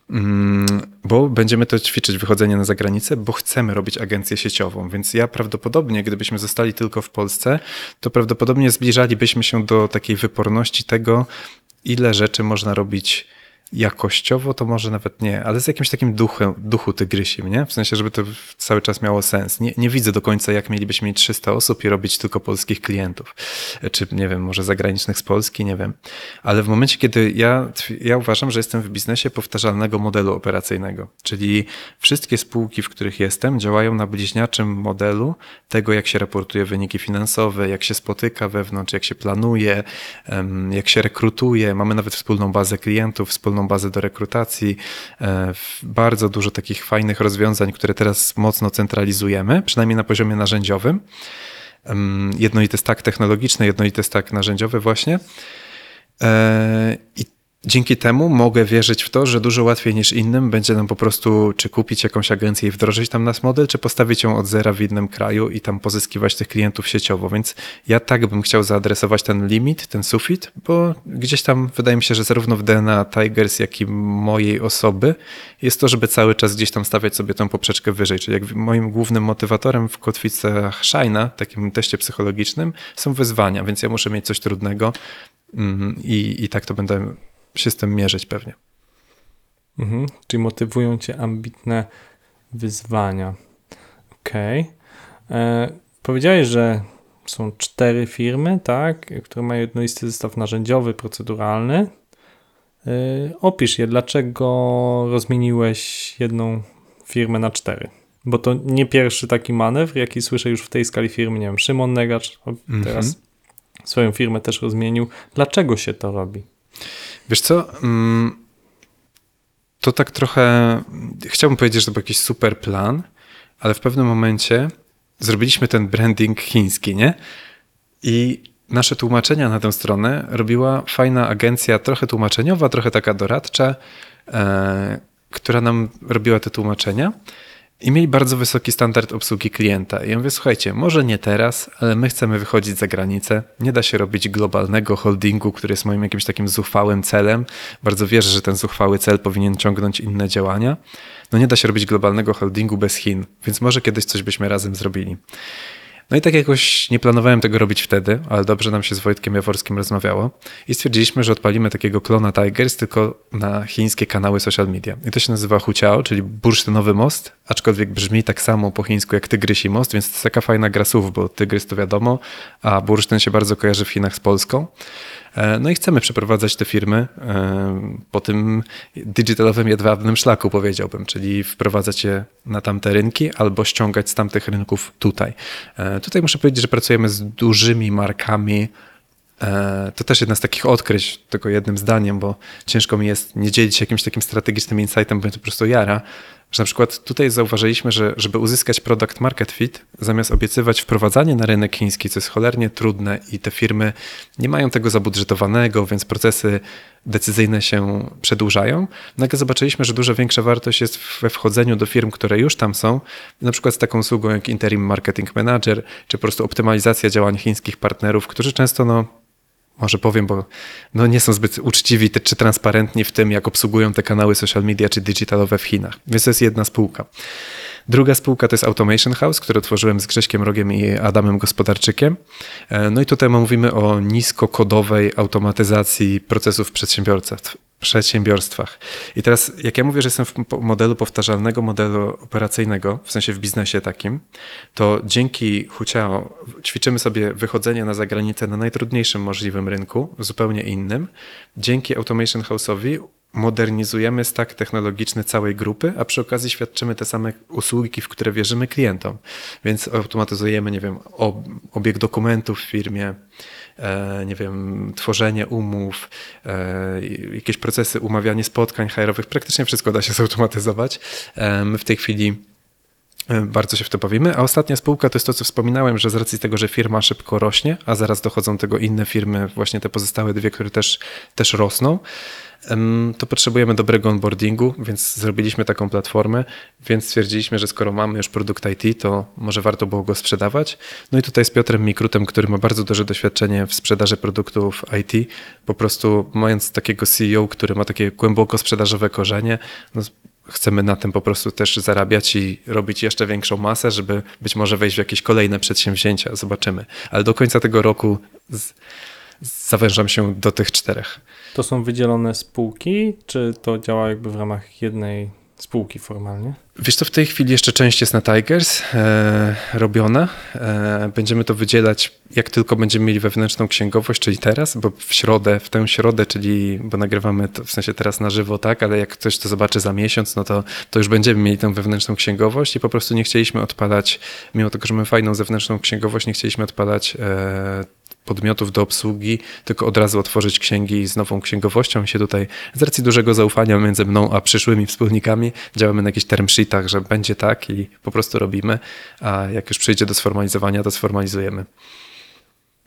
Speaker 4: mm, bo będziemy to ćwiczyć, wychodzenie na zagranicę, bo chcemy robić agencję sieciową, więc ja prawdopodobnie, gdybyśmy zostali tylko w Polsce, to prawdopodobnie zbliżalibyśmy się do takiej wyporności tego, ile rzeczy można robić jakościowo, to może nawet nie, ale z jakimś takim duchem, duchu tygrysim, nie? W sensie, żeby to cały czas miało sens. Nie, nie widzę do końca, jak mielibyśmy mieć 300 osób i robić tylko polskich klientów. Czy, nie wiem, może zagranicznych z Polski, nie wiem. Ale w momencie, kiedy ja, ja uważam, że jestem w biznesie powtarzalnego modelu operacyjnego, czyli wszystkie spółki, w których jestem, działają na bliźniaczym modelu tego, jak się raportuje wyniki finansowe, jak się spotyka wewnątrz, jak się planuje, jak się rekrutuje. Mamy nawet wspólną bazę klientów, wspólną bazę do rekrutacji, e, bardzo dużo takich fajnych rozwiązań, które teraz mocno centralizujemy, przynajmniej na poziomie narzędziowym. Jednolity stack technologiczny, jednolity stack narzędziowy właśnie. E, I dzięki temu mogę wierzyć w to, że dużo łatwiej niż innym będzie nam po prostu czy kupić jakąś agencję i wdrożyć tam nasz model, czy postawić ją od zera w innym kraju i tam pozyskiwać tych klientów sieciowo. Więc ja tak bym chciał zaadresować ten limit, ten sufit, bo gdzieś tam wydaje mi się, że zarówno w DNA Tigers, jak i mojej osoby jest to, żeby cały czas gdzieś tam stawiać sobie tą poprzeczkę wyżej. Czyli jak moim głównym motywatorem w kotwicach Shine'a, takim teście psychologicznym, są wyzwania, więc ja muszę mieć coś trudnego mm, i, i tak to będę się z tym mierzyć pewnie.
Speaker 3: Mhm. Czyli motywują cię ambitne wyzwania. Okej. E, Powiedziałeś, że są cztery firmy, tak, które mają jednolisty zestaw narzędziowy, proceduralny. Yy, opisz je, dlaczego rozmieniłeś jedną firmę na cztery. Bo to nie pierwszy taki manewr, jaki słyszę już w tej skali firmy. Nie wiem, Szymon Negacz teraz
Speaker 4: Mhm.
Speaker 3: swoją firmę też rozmienił. Dlaczego się to robi?
Speaker 4: Wiesz co? mm, To tak trochę. Chciałbym powiedzieć, że to był jakiś super plan, ale w pewnym momencie zrobiliśmy ten branding chiński, nie? I nasze tłumaczenia na tę stronę robiła fajna agencja, trochę tłumaczeniowa, trochę taka doradcza, e, która nam robiła te tłumaczenia. I mieli bardzo wysoki standard obsługi klienta. I ja mówię, słuchajcie, może nie teraz, ale my chcemy wychodzić za granicę. Nie da się robić globalnego holdingu, który jest moim jakimś takim zuchwałym celem. Bardzo wierzę, że ten zuchwały cel powinien ciągnąć inne działania. No nie da się robić globalnego holdingu bez Chin, więc może kiedyś coś byśmy razem zrobili. No i tak jakoś nie planowałem tego robić wtedy, ale dobrze nam się z Wojtkiem Jaworskim rozmawiało i stwierdziliśmy, że odpalimy takiego klona Tigers tylko na chińskie kanały social media. I to się nazywa Huciao, czyli bursztynowy most, aczkolwiek brzmi tak samo po chińsku jak tygrysi most, więc to jest taka fajna gra słów, bo tygrys to wiadomo, a bursztyn się bardzo kojarzy w Chinach z Polską. E, No i chcemy przeprowadzać te firmy e, po tym digitalowym jedwabnym szlaku, powiedziałbym, czyli wprowadzać je na tamte rynki albo ściągać z tamtych rynków tutaj. E, Tutaj muszę powiedzieć, że pracujemy z dużymi markami. To też jedna z takich odkryć, tylko jednym zdaniem, bo ciężko mi jest nie dzielić się jakimś takim strategicznym insightem, bo to po prostu jara, że na przykład tutaj zauważyliśmy, że żeby uzyskać product market fit, zamiast obiecywać wprowadzanie na rynek chiński, co jest cholernie trudne i te firmy nie mają tego zabudżetowanego, więc procesy decyzyjne się przedłużają, nagle zobaczyliśmy, że dużo większa wartość jest we wchodzeniu do firm, które już tam są, na przykład z taką usługą jak Interim Marketing Manager, czy po prostu optymalizacja działań chińskich partnerów, którzy często no, może powiem, bo no nie są zbyt uczciwi czy transparentni w tym, jak obsługują te kanały social media czy digitalowe w Chinach. Więc to jest jedna spółka. Druga spółka to jest Automation House, który otworzyłem z Grześkiem Rogiem i Adamem Gospodarczykiem. E, No i tutaj mówimy o niskokodowej automatyzacji procesów przedsiębiorstw, przedsiębiorstwach. I teraz, jak ja mówię, że jestem w modelu powtarzalnego, modelu operacyjnego, w sensie w biznesie takim, to dzięki Huciao ćwiczymy sobie wychodzenie na zagranicę na najtrudniejszym możliwym rynku, zupełnie innym. Dzięki Automation House'owi modernizujemy stack technologiczny całej grupy, a przy okazji świadczymy te same usługi, w które wierzymy klientom. Więc automatyzujemy, nie wiem, ob- obieg dokumentów w firmie, nie wiem, tworzenie umów, e, jakieś procesy, umawianie spotkań HR-owych, praktycznie wszystko da się zautomatyzować. E, My w tej chwili e, bardzo się w to bawimy. A ostatnia spółka to jest to, co wspominałem, że z racji tego, że firma szybko rośnie, a zaraz dochodzą do tego inne firmy, właśnie te pozostałe dwie, które też, też rosną, to potrzebujemy dobrego onboardingu, więc zrobiliśmy taką platformę, więc stwierdziliśmy, że skoro mamy już produkt IT, to może warto było go sprzedawać. No i tutaj z Piotrem Mikrutem, który ma bardzo duże doświadczenie w sprzedaży produktów IT, po prostu mając takiego CEO, który ma takie głęboko sprzedażowe korzenie, no chcemy na tym po prostu też zarabiać i robić jeszcze większą masę, żeby być może wejść w jakieś kolejne przedsięwzięcia. Zobaczymy. Ale do końca tego roku z, zawężam się do tych czterech.
Speaker 3: To są wydzielone spółki, czy to działa jakby w ramach jednej spółki formalnie?
Speaker 4: Wiesz co, w tej chwili jeszcze część jest na Tigers e, robiona. E, będziemy to wydzielać, jak tylko będziemy mieli wewnętrzną księgowość, czyli teraz, bo w środę, w tę środę, czyli, bo nagrywamy to w sensie teraz na żywo, tak, ale jak ktoś to zobaczy za miesiąc, no to, to już będziemy mieli tę wewnętrzną księgowość i po prostu nie chcieliśmy odpalać, mimo tego, że mamy fajną zewnętrzną księgowość, nie chcieliśmy odpalać e, podmiotów do obsługi, tylko od razu otworzyć księgi z nową księgowością się tutaj z racji dużego zaufania między mną a przyszłymi wspólnikami działamy na jakichś term sheetach, że będzie tak i po prostu robimy, a jak już przyjdzie do sformalizowania, to sformalizujemy.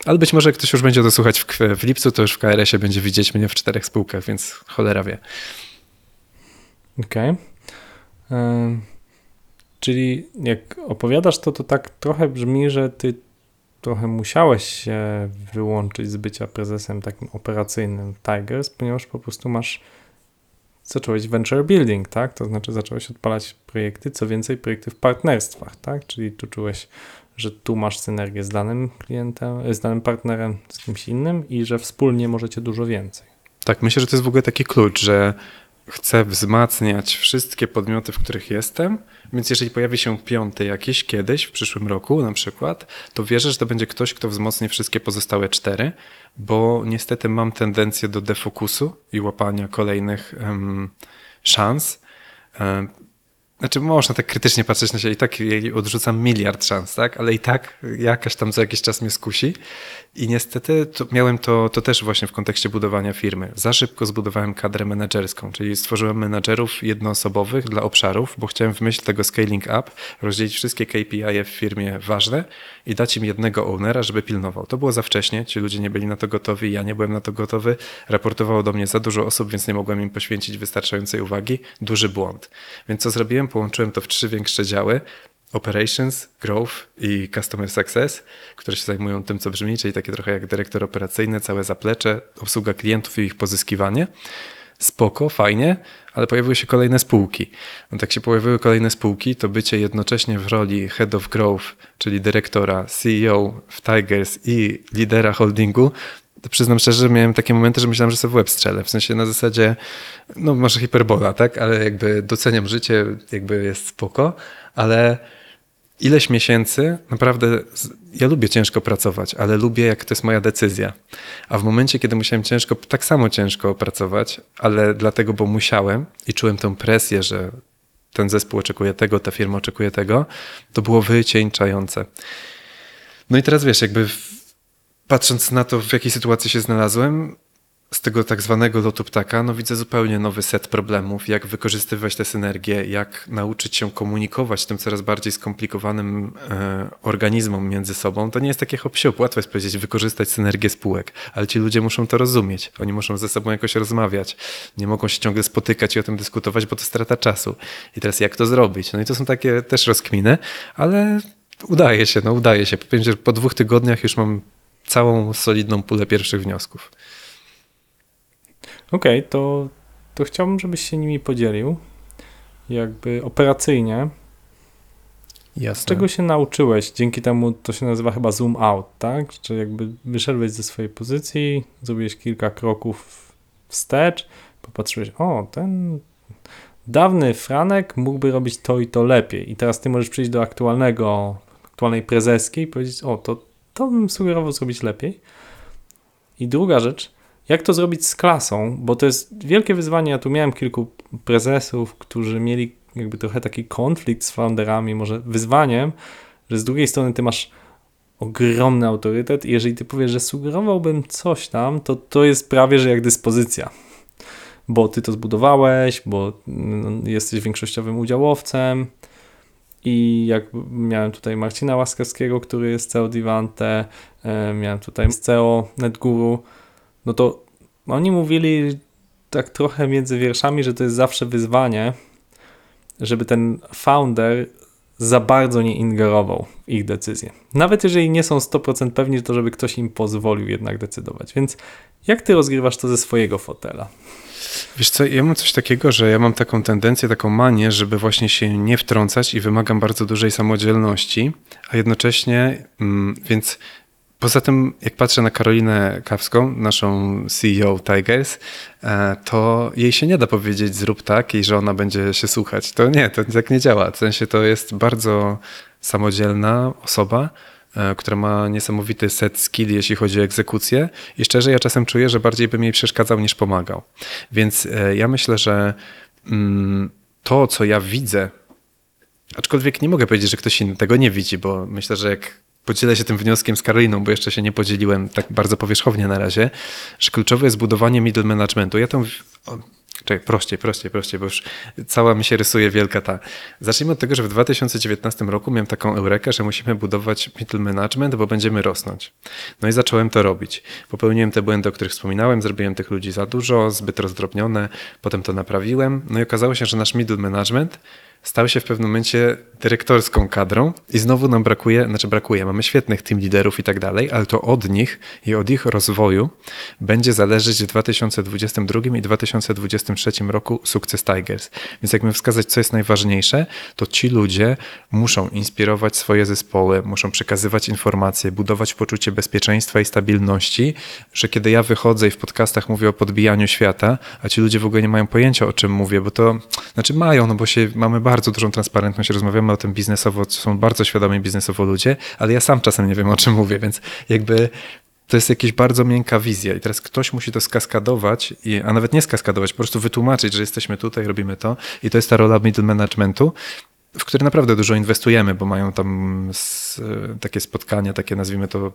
Speaker 4: Ale być może ktoś już będzie to słuchać w, w lipcu, to już w KRS-ie będzie widzieć mnie w czterech spółkach, więc cholera wie.
Speaker 3: Okej. Ym, Czyli jak opowiadasz to, to tak trochę brzmi, że ty trochę musiałeś się wyłączyć z bycia prezesem takim operacyjnym Tigers, ponieważ po prostu masz zacząłeś venture building, tak? To znaczy zacząłeś odpalać projekty, co więcej projekty w partnerstwach, tak? Czyli tu czułeś, że tu masz synergię z danym klientem, z danym partnerem, z kimś innym i że wspólnie możecie dużo więcej.
Speaker 4: Tak, myślę, że to jest w ogóle taki klucz, że chcę wzmacniać wszystkie podmioty, w których jestem, więc jeżeli pojawi się piąty jakiś kiedyś, w przyszłym roku na przykład, to wierzę, że to będzie ktoś, kto wzmocni wszystkie pozostałe cztery, bo niestety mam tendencję do defokusu i łapania kolejnych em, szans. Em, znaczy, można tak krytycznie patrzeć na siebie i tak jej odrzucam miliard szans, tak? Ale i tak jakaś tam za jakiś czas mnie skusi. I niestety to miałem to, to też właśnie w kontekście budowania firmy. Za szybko zbudowałem kadrę menedżerską, czyli stworzyłem menedżerów jednoosobowych dla obszarów, bo chciałem w myśl tego scaling up rozdzielić wszystkie KPI w firmie ważne i dać im jednego ownera, żeby pilnował. To było za wcześnie, ci ludzie nie byli na to gotowi, ja nie byłem na to gotowy. Raportowało do mnie za dużo osób, więc nie mogłem im poświęcić wystarczającej uwagi. Duży błąd. Więc co zrobiłem? Połączyłem to w trzy większe działy. Operations, Growth i Customer Success, które się zajmują tym, co brzmi, czyli takie trochę jak dyrektor operacyjny, całe zaplecze, obsługa klientów i ich pozyskiwanie. Spoko, fajnie, ale pojawiły się kolejne spółki. No tak się pojawiły kolejne spółki, to bycie jednocześnie w roli Head of Growth, czyli dyrektora, CEO w Tigers i lidera holdingu, to przyznam szczerze, że miałem takie momenty, że myślałem, że sobie w łeb strzelę. W sensie na zasadzie, no może hiperbola, tak? Ale jakby doceniam życie, jakby jest spoko, ale ileś miesięcy, naprawdę, ja lubię ciężko pracować, ale lubię, jak to jest moja decyzja. A w momencie, kiedy musiałem ciężko, tak samo ciężko pracować, ale dlatego, bo musiałem i czułem tę presję, że ten zespół oczekuje tego, ta firma oczekuje tego, to było wycieńczające. No i teraz wiesz, jakby patrząc na to, w jakiej sytuacji się znalazłem, z tego tak zwanego lotu ptaka, no widzę zupełnie nowy set problemów, jak wykorzystywać tę synergię, jak nauczyć się komunikować tym coraz bardziej skomplikowanym e, organizmom między sobą. To nie jest takie hop łatwo jest powiedzieć, wykorzystać synergię spółek, ale ci ludzie muszą to rozumieć, oni muszą ze sobą jakoś rozmawiać, nie mogą się ciągle spotykać i o tym dyskutować, bo to strata czasu. I teraz jak to zrobić? No i to są takie też rozkminy, ale udaje się, no udaje się. Po dwóch tygodniach już mam całą solidną pulę pierwszych wniosków.
Speaker 3: Okej, to, to chciałbym, żebyś się nimi podzielił. Jakby operacyjnie.
Speaker 4: Jasne.
Speaker 3: Czego się nauczyłeś? Dzięki temu to się nazywa chyba zoom out, tak? Czy jakby wyszedłeś ze swojej pozycji, zrobiłeś kilka kroków wstecz, popatrzyłeś, o, ten dawny Franek mógłby robić to i to lepiej. I teraz ty możesz przyjść do aktualnego, aktualnej prezeski i powiedzieć, o, to, to bym sugerował zrobić lepiej. I druga rzecz, jak to zrobić z klasą, bo to jest wielkie wyzwanie. Ja tu miałem kilku prezesów, którzy mieli jakby trochę taki konflikt z founderami, może wyzwaniem, że z drugiej strony ty masz ogromny autorytet i jeżeli ty powiesz, że sugerowałbym coś tam, to to jest prawie, że jak dyspozycja. Bo ty to zbudowałeś, bo mm, jesteś większościowym udziałowcem i jak miałem tutaj Marcina Łaskowskiego, który jest CEO Divante, e, miałem tutaj CEO NetGuru, no to oni mówili tak trochę między wierszami, że to jest zawsze wyzwanie, żeby ten founder za bardzo nie ingerował w ich decyzje. Nawet jeżeli nie są 100% pewni, to żeby ktoś im pozwolił jednak decydować. Więc jak ty rozgrywasz to ze swojego fotela?
Speaker 4: Wiesz co, ja mam coś takiego, że ja mam taką tendencję, taką manię, żeby właśnie się nie wtrącać i wymagam bardzo dużej samodzielności, a jednocześnie, mm, więc poza tym, jak patrzę na Karolinę Kawską, naszą CEO Tigers, e, to jej się nie da powiedzieć zrób tak i że ona będzie się słuchać. To nie, to tak nie działa. W sensie to jest bardzo samodzielna osoba, która ma niesamowity set skill, jeśli chodzi o egzekucję i szczerze ja czasem czuję, że bardziej bym jej przeszkadzał niż pomagał. Więc e, ja myślę, że mm, to, co ja widzę, aczkolwiek nie mogę powiedzieć, że ktoś inny tego nie widzi, bo myślę, że jak podzielę się tym wnioskiem z Karoliną, bo jeszcze się nie podzieliłem tak bardzo powierzchownie na razie, że kluczowe jest budowanie middle managementu. Ja tam... Czekaj, prościej, prościej, prościej, bo już cała mi się rysuje wielka ta. Zacznijmy od tego, że w 2019 roku miałem taką eurekę, że musimy budować middle management, bo będziemy rosnąć. No i zacząłem to robić. Popełniłem te błędy, o których wspominałem, zrobiłem tych ludzi za dużo, zbyt rozdrobnione, potem to naprawiłem. No i okazało się, że nasz middle management stał się w pewnym momencie dyrektorską kadrą i znowu nam brakuje, znaczy brakuje, mamy świetnych team liderów i tak dalej, ale to od nich i od ich rozwoju będzie zależeć w 2022 i 2023 roku sukces Tigers. Więc jakbym wskazać, co jest najważniejsze, to ci ludzie muszą inspirować swoje zespoły, muszą przekazywać informacje, budować poczucie bezpieczeństwa i stabilności, że kiedy ja wychodzę i w podcastach mówię o podbijaniu świata, a ci ludzie w ogóle nie mają pojęcia o czym mówię, bo to, znaczy mają, no bo się, mamy bardzo dużą transparentność, rozmawiamy o tym biznesowo, są bardzo świadomi biznesowo ludzie, ale ja sam czasem nie wiem o czym mówię, więc jakby to jest jakaś bardzo miękka wizja. I teraz ktoś musi to skaskadować, a nawet nie skaskadować, po prostu wytłumaczyć, że jesteśmy tutaj, robimy to. I to jest ta rola middle managementu, w które naprawdę dużo inwestujemy, bo mają tam s, takie spotkania, takie nazwijmy to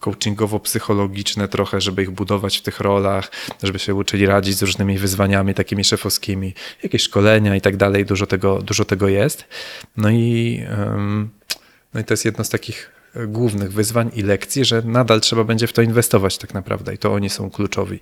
Speaker 4: coachingowo-psychologiczne trochę, żeby ich budować w tych rolach, żeby się uczyli radzić z różnymi wyzwaniami takimi szefowskimi, jakieś szkolenia i tak dalej, dużo tego, dużo tego jest. No i, no i to jest jedno z takich głównych wyzwań i lekcji, że nadal trzeba będzie w to inwestować tak naprawdę i to oni są kluczowi,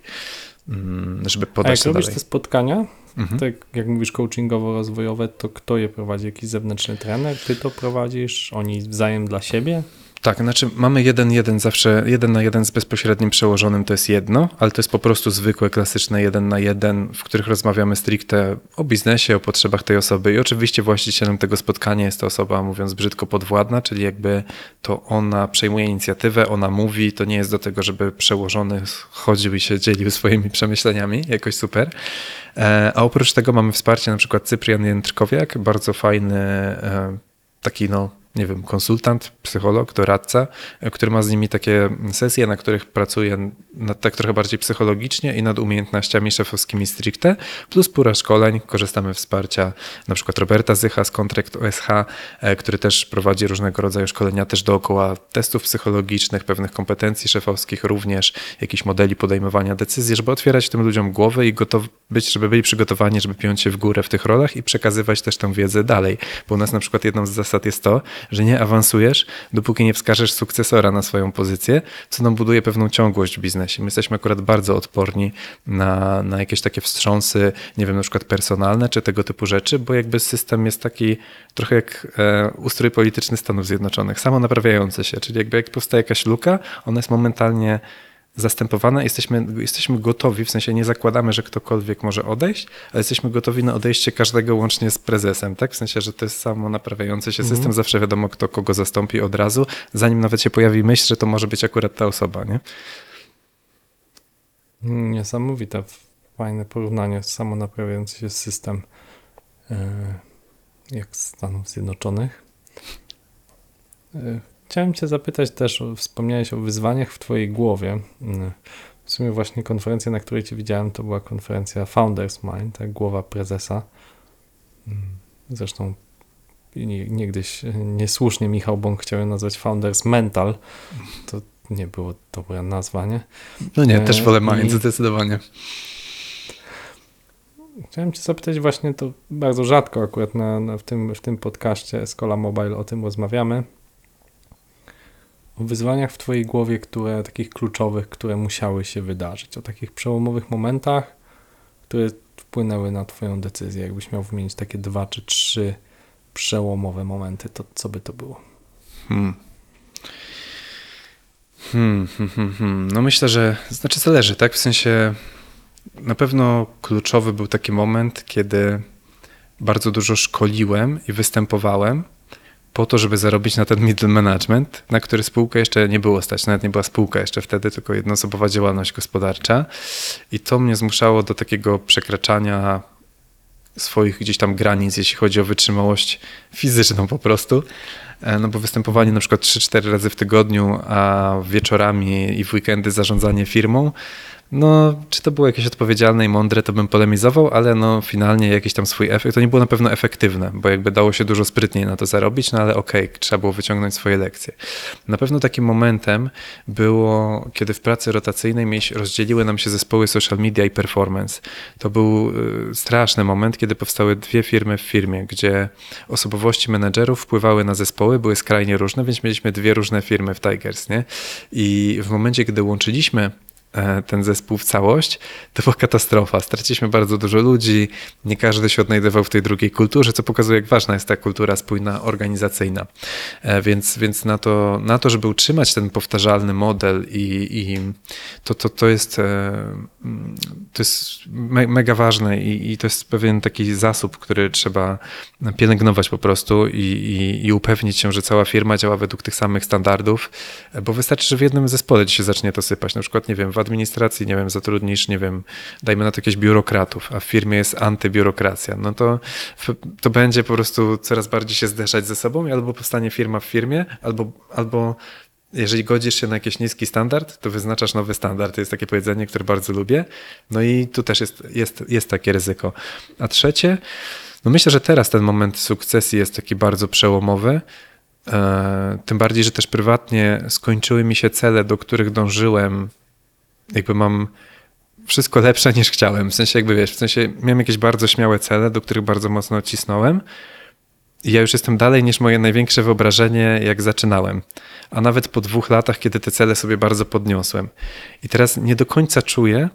Speaker 4: mm, żeby
Speaker 3: A
Speaker 4: podać
Speaker 3: jak
Speaker 4: to
Speaker 3: robisz
Speaker 4: dalej.
Speaker 3: te spotkania,
Speaker 4: Mhm.
Speaker 3: tak jak mówisz coachingowo-rozwojowe, to kto je prowadzi? Jakiś zewnętrzny trener? Ty to prowadzisz? Oni wzajem dla siebie?
Speaker 4: Tak, znaczy mamy jeden, jeden zawsze, jeden na jeden z bezpośrednim przełożonym to jest jedno, ale to jest po prostu zwykłe, klasyczne jeden na jeden, w których rozmawiamy stricte o biznesie, o potrzebach tej osoby i oczywiście właścicielem tego spotkania jest ta osoba, mówiąc brzydko, podwładna, czyli jakby to ona przejmuje inicjatywę, ona mówi, to nie jest do tego, żeby przełożony chodził i się dzielił swoimi przemyśleniami, jakoś super. E, A oprócz tego mamy wsparcie na przykład Cyprian Jędrkowiak, bardzo fajny e, taki no nie wiem, konsultant, psycholog, doradca, e, który ma z nimi takie sesje, na których pracuje nad, tak trochę bardziej psychologicznie i nad umiejętnościami szefowskimi stricte, plus pura szkoleń. Korzystamy wsparcia na przykład Roberta Zycha z Contract OSH, e, który też prowadzi różnego rodzaju szkolenia też dookoła testów psychologicznych, pewnych kompetencji szefowskich, również jakichś modeli podejmowania decyzji, żeby otwierać tym ludziom głowy i gotow być, żeby byli przygotowani, żeby piąć się w górę w tych rolach i przekazywać też tę wiedzę dalej. Bo u nas na przykład jedną z zasad jest to, że nie awansujesz, dopóki nie wskażesz sukcesora na swoją pozycję, co nam buduje pewną ciągłość w biznesie. My jesteśmy akurat bardzo odporni na, na jakieś takie wstrząsy, nie wiem, na przykład personalne czy tego typu rzeczy, bo jakby system jest taki trochę jak e, ustrój polityczny Stanów Zjednoczonych, samo naprawiający się, czyli jakby jak powstaje jakaś luka, ona jest momentalnie zastępowana, jesteśmy, jesteśmy gotowi, w sensie nie zakładamy, że ktokolwiek może odejść, ale jesteśmy gotowi na odejście każdego łącznie z prezesem, tak? W sensie, że to jest samo naprawiający się system, zawsze wiadomo kto kogo zastąpi od razu, zanim nawet się pojawi myśl, że to może być akurat ta osoba, nie?
Speaker 3: Niesamowite, fajne porównanie, samonaprawiający się system e, jak Stanów Zjednoczonych. E, Chciałem Cię zapytać też, wspomniałeś o wyzwaniach w Twojej głowie. Mm, W sumie właśnie konferencja, na której Cię widziałem, to była konferencja Founders Mind, tak, głowa prezesa. Mm, Zresztą nie- niegdyś e, niesłusznie Michał Bąk chciał ją nazwać Founders Mental. To nie było dobra nazwa, nie?
Speaker 4: No nie,
Speaker 3: E,
Speaker 4: też wolę
Speaker 3: i-
Speaker 4: Mind, zdecydowanie.
Speaker 3: Chciałem Cię zapytać właśnie, to bardzo rzadko akurat na, na, w, tym, w tym podcaście Escola Mobile o tym rozmawiamy. O wyzwaniach w Twojej głowie, które takich kluczowych, które musiały się wydarzyć, o takich przełomowych momentach, które wpłynęły na Twoją decyzję. Jakbyś miał wymienić takie dwa czy trzy przełomowe momenty, to co by to było?
Speaker 4: Hmm. Hmm, hmm, hmm, hmm. No myślę, że znaczy zależy, tak? W sensie na pewno kluczowy był taki moment, kiedy bardzo dużo szkoliłem i występowałem po to, żeby zarobić na ten middle management, na który spółka jeszcze nie było stać. Nawet nie była spółka jeszcze wtedy, tylko jednoosobowa działalność gospodarcza. I to mnie zmuszało do takiego przekraczania swoich gdzieś tam granic, jeśli chodzi o wytrzymałość fizyczną po prostu. E, No bo występowanie na przykład 3-4 razy w tygodniu, a wieczorami i w weekendy zarządzanie firmą, no czy to było jakieś odpowiedzialne i mądre, to bym polemizował, ale no finalnie jakiś tam swój efekt, to nie było na pewno efektywne, bo jakby dało się dużo sprytniej na to zarobić, no ale okej, trzeba było wyciągnąć swoje lekcje. Na pewno takim momentem było, kiedy w pracy rotacyjnej rozdzieliły nam się zespoły social media i performance. To był y, straszny moment, kiedy powstały dwie firmy w firmie, gdzie osobowości menedżerów wpływały na zespoły, były skrajnie różne, więc mieliśmy dwie różne firmy w Tigers, nie? I w momencie, gdy łączyliśmy ten zespół w całość, to była katastrofa. Straciliśmy bardzo dużo ludzi, nie każdy się odnajdywał w tej drugiej kulturze, co pokazuje, jak ważna jest ta kultura spójna, organizacyjna. E, Więc, więc na, to, na to, żeby utrzymać ten powtarzalny model i, i to, to, to jest, e, to jest me, mega ważne i, i to jest pewien taki zasób, który trzeba pielęgnować po prostu i, i, i upewnić się, że cała firma działa według tych samych standardów, bo wystarczy, że w jednym zespole ci się zacznie to sypać. Na przykład, nie wiem, w administracji, nie wiem, zatrudnisz, nie wiem, dajmy na to jakieś biurokratów, a w firmie jest antybiurokracja, no to, to będzie po prostu coraz bardziej się zderzać ze sobą i albo powstanie firma w firmie, albo, albo jeżeli godzisz się na jakiś niski standard, to wyznaczasz nowy standard. To jest takie powiedzenie, które bardzo lubię. No i tu też jest, jest, jest takie ryzyko. A trzecie, no myślę, że teraz ten moment sukcesji jest taki bardzo przełomowy. E, tym bardziej, że też prywatnie skończyły mi się cele, do których dążyłem. Jakby mam wszystko lepsze niż chciałem. W sensie, jakby wiesz, w sensie miałem jakieś bardzo śmiałe cele, do których bardzo mocno cisnąłem. I ja już jestem dalej niż moje największe wyobrażenie, jak zaczynałem. A nawet po dwóch latach, kiedy te cele sobie bardzo podniosłem. I teraz nie do końca czuję,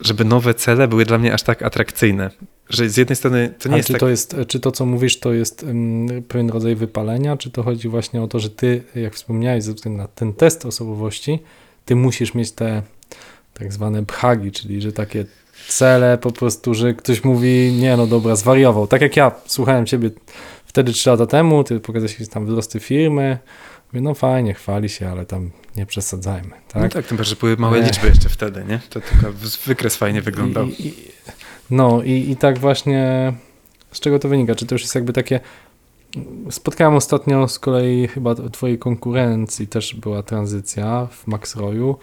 Speaker 4: żeby nowe cele były dla mnie aż tak atrakcyjne. Że z jednej strony to nie
Speaker 3: A
Speaker 4: jest
Speaker 3: czy,
Speaker 4: tak...
Speaker 3: to jest, czy to, co mówisz, to jest ym, pewien rodzaj wypalenia, czy to chodzi właśnie o to, że ty, jak wspomniałeś, ze względu na ten test osobowości, ty musisz mieć te tak zwane bhagi, czyli że takie cele po prostu, że ktoś mówi, nie no dobra, zwariował. Tak jak ja słuchałem ciebie wtedy trzy lata temu, ty pokazałeś jakieś tam wzrosty firmy, mówię, no fajnie, chwali się, ale tam nie przesadzajmy, tak?
Speaker 4: No tak, tym bardziej, że były małe
Speaker 3: Nie.
Speaker 4: liczby jeszcze wtedy, nie? To tylko wykres fajnie wyglądał.
Speaker 3: I, i, no i, i tak właśnie z czego to wynika? Czy to już jest jakby takie. Spotkałem ostatnio z kolei chyba twojej konkurencji też była tranzycja w Maxroju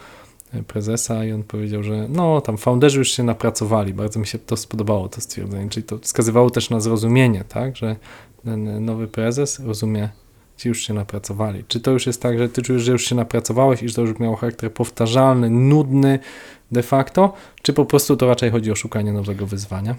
Speaker 3: e, prezesa i on powiedział, że no tam founderzy już się napracowali. Bardzo mi się to spodobało to stwierdzenie, czyli to wskazywało też na zrozumienie, tak, że ten nowy prezes rozumie ci już się napracowali. Czy to już jest tak, że ty czujesz, że już się napracowałeś i że to już miało charakter powtarzalny, nudny de facto, czy po prostu to raczej chodzi o szukanie nowego wyzwania?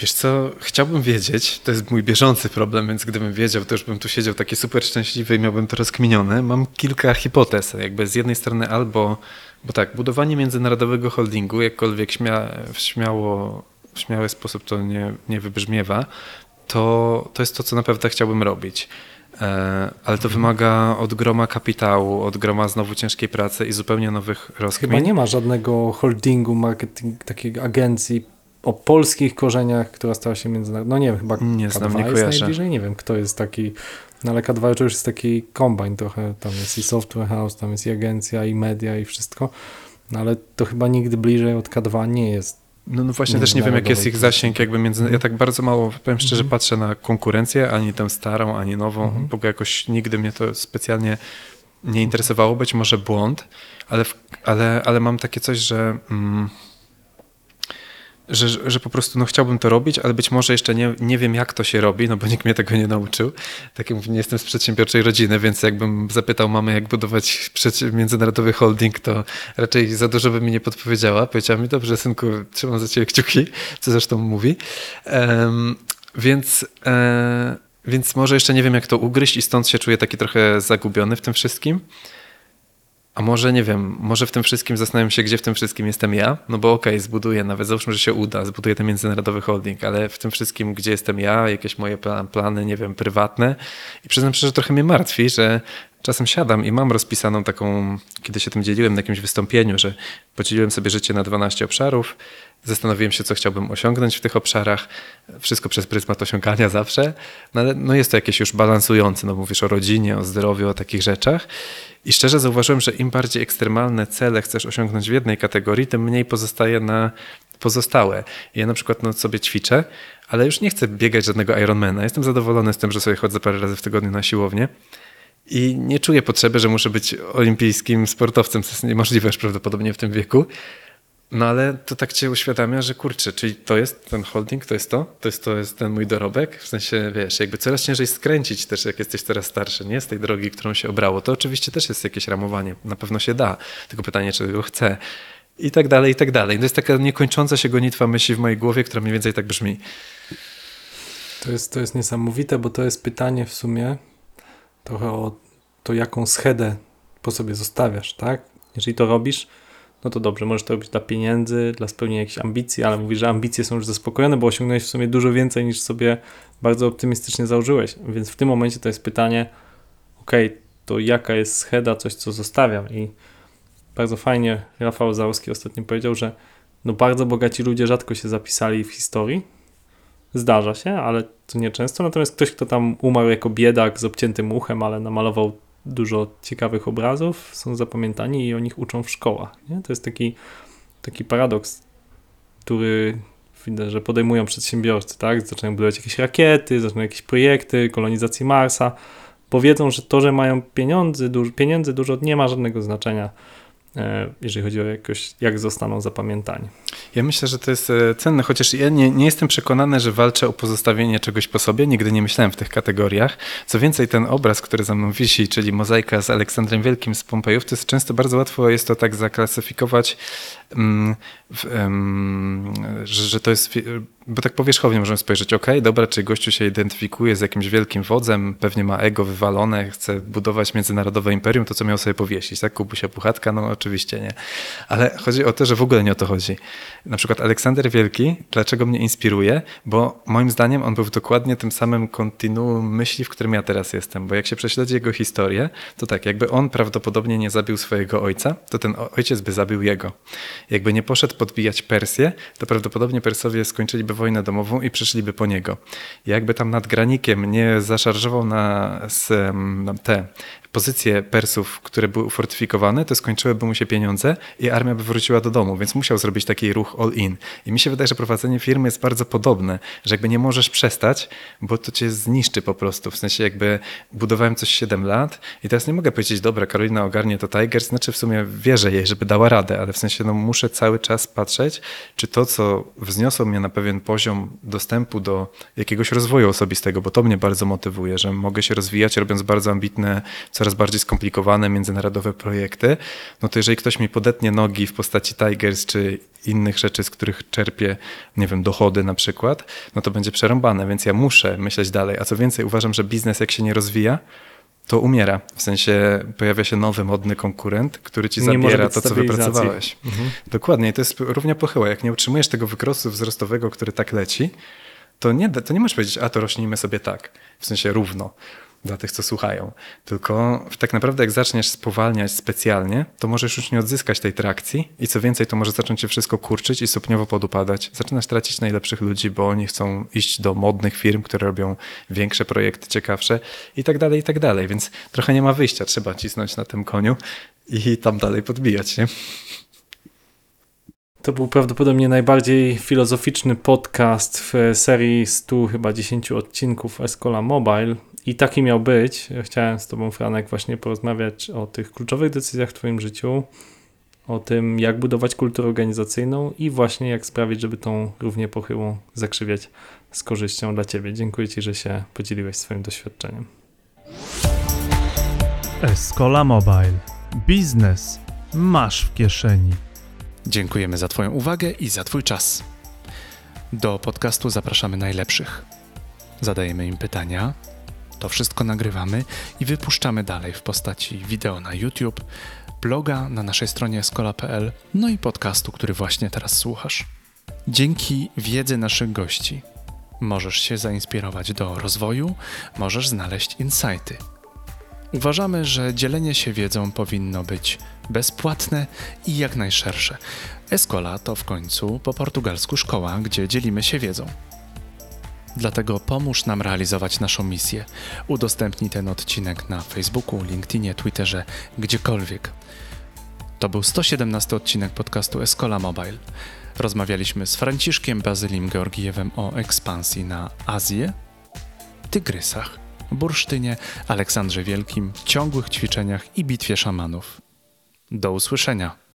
Speaker 4: Wiesz co, chciałbym wiedzieć, to jest mój bieżący problem, więc gdybym wiedział, to już bym tu siedział taki super szczęśliwy i miałbym to rozkminione. Mam kilka hipotez, jakby z jednej strony albo, bo tak, budowanie międzynarodowego holdingu, jakkolwiek śmia, śmiało, w śmiały sposób to nie, nie wybrzmiewa, to, to jest to, co naprawdę chciałbym robić. E, Ale to wymaga od groma kapitału, od groma znowu ciężkiej pracy i zupełnie nowych rozkmin.
Speaker 3: Chyba nie ma żadnego holdingu, marketing, takiej agencji o polskich korzeniach, która stała się międzynarodową. No nie wiem, chyba
Speaker 4: Nie znam,
Speaker 3: K2
Speaker 4: nie
Speaker 3: jest
Speaker 4: kojarzę.
Speaker 3: najbliżej, nie wiem kto jest taki, no ale K2 to już jest taki kombine trochę, tam jest i software house, tam jest i agencja, i media, i wszystko, no ale to chyba nigdy bliżej od K2 nie jest.
Speaker 4: No, no właśnie też nie wiem, jaki jest ich zasięg jakby między... Ja tak bardzo mało, powiem szczerze,
Speaker 3: Mhm.
Speaker 4: patrzę na konkurencję, ani tę starą, ani nową,
Speaker 3: Mhm.
Speaker 4: bo jakoś nigdy mnie to specjalnie nie interesowało, być może błąd, ale, w, ale, ale mam takie coś, że... Mm, że, że po prostu no, chciałbym to robić, ale być może jeszcze nie, nie wiem, jak to się robi, no bo nikt mnie tego nie nauczył. Tak jak mówię, nie jestem z przedsiębiorczej rodziny, więc jakbym zapytał mamę, jak budować międzynarodowy holding, to raczej za dużo by mi nie podpowiedziała. Powiedziała mi, dobrze, synku, trzymam za ciebie kciuki, co zresztą mówi. Em, więc, e, więc może jeszcze nie wiem, jak to ugryźć i stąd się czuję taki trochę zagubiony w tym wszystkim. A może nie wiem, może w tym wszystkim zastanawiam się, gdzie w tym wszystkim jestem ja. No bo okej, zbuduję nawet, załóżmy, że się uda, zbuduję ten międzynarodowy holding, ale w tym wszystkim, gdzie jestem ja, jakieś moje pla- plany, nie wiem, prywatne. I przyznam szczerze, że trochę mnie martwi, że czasem siadam i mam rozpisaną taką, kiedy się tym dzieliłem na jakimś wystąpieniu, że podzieliłem sobie życie na 12 obszarów, zastanowiłem się, co chciałbym osiągnąć w tych obszarach, wszystko przez pryzmat osiągania zawsze, no ale no jest to jakieś już balansujące, no mówisz o rodzinie, o zdrowiu, o takich rzeczach. I szczerze zauważyłem, że im bardziej ekstremalne cele chcesz osiągnąć w jednej kategorii, tym mniej pozostaje na pozostałe. Ja na przykład no, sobie ćwiczę, ale już nie chcę biegać żadnego Ironmana. Jestem zadowolony z tym, że sobie chodzę parę razy w tygodniu na siłownię. I nie czuję potrzeby, że muszę być olimpijskim sportowcem, co jest niemożliwe już prawdopodobnie w tym wieku. No ale to tak cię uświadamia, że kurczę, czyli to jest ten holding, to jest to? To jest, to jest ten mój dorobek? W sensie, wiesz, jakby coraz ciężej skręcić też, jak jesteś coraz starszy, nie? Z tej drogi, którą się obrało. To oczywiście też jest jakieś ramowanie. Na pewno się da. Tylko pytanie, czy go chcę. I tak dalej, i tak dalej. To jest taka niekończąca się gonitwa myśli w mojej głowie, która mniej więcej tak brzmi.
Speaker 3: To jest, to jest niesamowite, bo to jest pytanie w sumie trochę o to, jaką schedę po sobie zostawiasz, tak? Jeżeli to robisz, no to dobrze, możesz to robić dla pieniędzy, dla spełnienia jakichś ambicji, ale mówisz, że ambicje są już zaspokojone, bo osiągnąłeś w sumie dużo więcej niż sobie bardzo optymistycznie założyłeś. Więc w tym momencie to jest pytanie, ok, to jaka jest scheda, coś co zostawiam i bardzo fajnie Rafał Załowski ostatnio powiedział, że no bardzo bogaci ludzie rzadko się zapisali w historii. Zdarza się, ale to nieczęsto. Natomiast ktoś, kto tam umarł jako biedak z obciętym uchem, ale namalował dużo ciekawych obrazów, są zapamiętani i o nich uczą w szkołach. Nie? To jest taki, taki paradoks, który że podejmują przedsiębiorcy, tak? Zaczynają budować jakieś rakiety, zaczynają jakieś projekty kolonizacji Marsa, bo wiedzą, że to, że mają pieniądze, dużo, pieniędzy dużo, nie ma żadnego znaczenia jeżeli chodzi o jakoś, jak zostaną zapamiętani.
Speaker 4: Ja myślę, że to jest e, cenne, chociaż ja nie, nie jestem przekonany, że walczę o pozostawienie czegoś po sobie. Nigdy nie myślałem w tych kategoriach. Co więcej, ten obraz, który za mną wisi, czyli mozaika z Aleksandrem Wielkim z Pompejów, to jest często bardzo łatwo jest to tak zaklasyfikować, że, że to jest bo tak powierzchownie możemy spojrzeć, ok, dobra, czy gościu się identyfikuje z jakimś wielkim wodzem, pewnie ma ego wywalone, chce budować międzynarodowe imperium, to co miał sobie powiesić, tak? Kubusia Puchatka? No oczywiście nie. Ale chodzi o to, że w ogóle nie o to chodzi. Na przykład Aleksander Wielki, dlaczego mnie inspiruje? Bo moim zdaniem on był dokładnie tym samym kontinuum myśli, w którym ja teraz jestem, bo jak się prześledzi jego historię, to tak, jakby on prawdopodobnie nie zabił swojego ojca, to ten ojciec by zabił jego. Jakby nie poszedł podbijać Persję, to prawdopodobnie Persowie skończyliby wojnę domową i przyszliby po niego. Jakby tam nad granikiem nie zaszarżował na, na te pozycje Persów, które były ufortyfikowane, to skończyłyby mu się pieniądze i armia by wróciła do domu, więc musiał zrobić taki ruch all-in. I mi się wydaje, że prowadzenie firmy jest bardzo podobne, że jakby nie możesz przestać, bo to cię zniszczy po prostu. W sensie jakby budowałem coś 7 lat i teraz nie mogę powiedzieć, dobra, Karolina ogarnie to Tigers, znaczy w sumie wierzę jej, żeby dała radę, ale w sensie no, muszę cały czas patrzeć, czy to, co wzniosło mnie na pewien poziom dostępu do jakiegoś rozwoju osobistego, bo to mnie bardzo motywuje, że mogę się rozwijać, robiąc bardzo ambitne coraz bardziej skomplikowane międzynarodowe projekty, no to jeżeli ktoś mi podetnie nogi w postaci Tigers czy innych rzeczy, z których czerpię, nie wiem, dochody na przykład, no to będzie przerąbane, więc ja muszę myśleć dalej. A co więcej, uważam, że biznes jak się nie rozwija, to umiera. W sensie pojawia się nowy, modny konkurent, który ci zabiera to, co wypracowałeś. Mhm. Dokładnie. I to jest równia pochyła. Jak nie utrzymujesz tego wykrostu wzrostowego, który tak leci, to nie, to nie możesz powiedzieć, a to rośnijmy sobie tak, w sensie równo dla tych, co słuchają. Tylko tak naprawdę, jak zaczniesz spowalniać specjalnie, to możesz już nie odzyskać tej trakcji i co więcej, to może zacząć się wszystko kurczyć i stopniowo podupadać. Zaczynasz tracić najlepszych ludzi, bo oni chcą iść do modnych firm, które robią większe projekty, ciekawsze i tak dalej, i tak dalej. Więc trochę nie ma wyjścia, trzeba cisnąć na tym koniu i tam dalej podbijać, nie?
Speaker 3: To był prawdopodobnie najbardziej filozoficzny podcast w serii 100 chyba 10 odcinków Escola Mobile. I taki miał być. Chciałem z Tobą, Franek, właśnie porozmawiać o tych kluczowych decyzjach w Twoim życiu, o tym, jak budować kulturę organizacyjną i właśnie jak sprawić, żeby tą równie pochyłą zakrzywiać z korzyścią dla Ciebie. Dziękuję Ci, że się podzieliłeś swoim doświadczeniem.
Speaker 2: Escola Mobile. Biznes masz w kieszeni.
Speaker 1: Dziękujemy za Twoją uwagę i za Twój czas. Do podcastu zapraszamy najlepszych. Zadajemy im pytania, to wszystko nagrywamy i wypuszczamy dalej w postaci wideo na YouTube, bloga na naszej stronie escola.pl, no i podcastu, który właśnie teraz słuchasz. Dzięki wiedzy naszych gości możesz się zainspirować do rozwoju, możesz znaleźć insighty. Uważamy, że dzielenie się wiedzą powinno być bezpłatne i jak najszersze. Escola to w końcu po portugalsku szkoła, gdzie dzielimy się wiedzą. Dlatego pomóż nam realizować naszą misję. Udostępnij ten odcinek na Facebooku, LinkedInie, Twitterze, gdziekolwiek. To był 117 odcinek podcastu Escola Mobile. Rozmawialiśmy z Franciszkiem Bazylim Georgijewem o ekspansji na Azję, tygrysach, bursztynie, Aleksandrze Wielkim, ciągłych ćwiczeniach i bitwie szamanów. Do usłyszenia.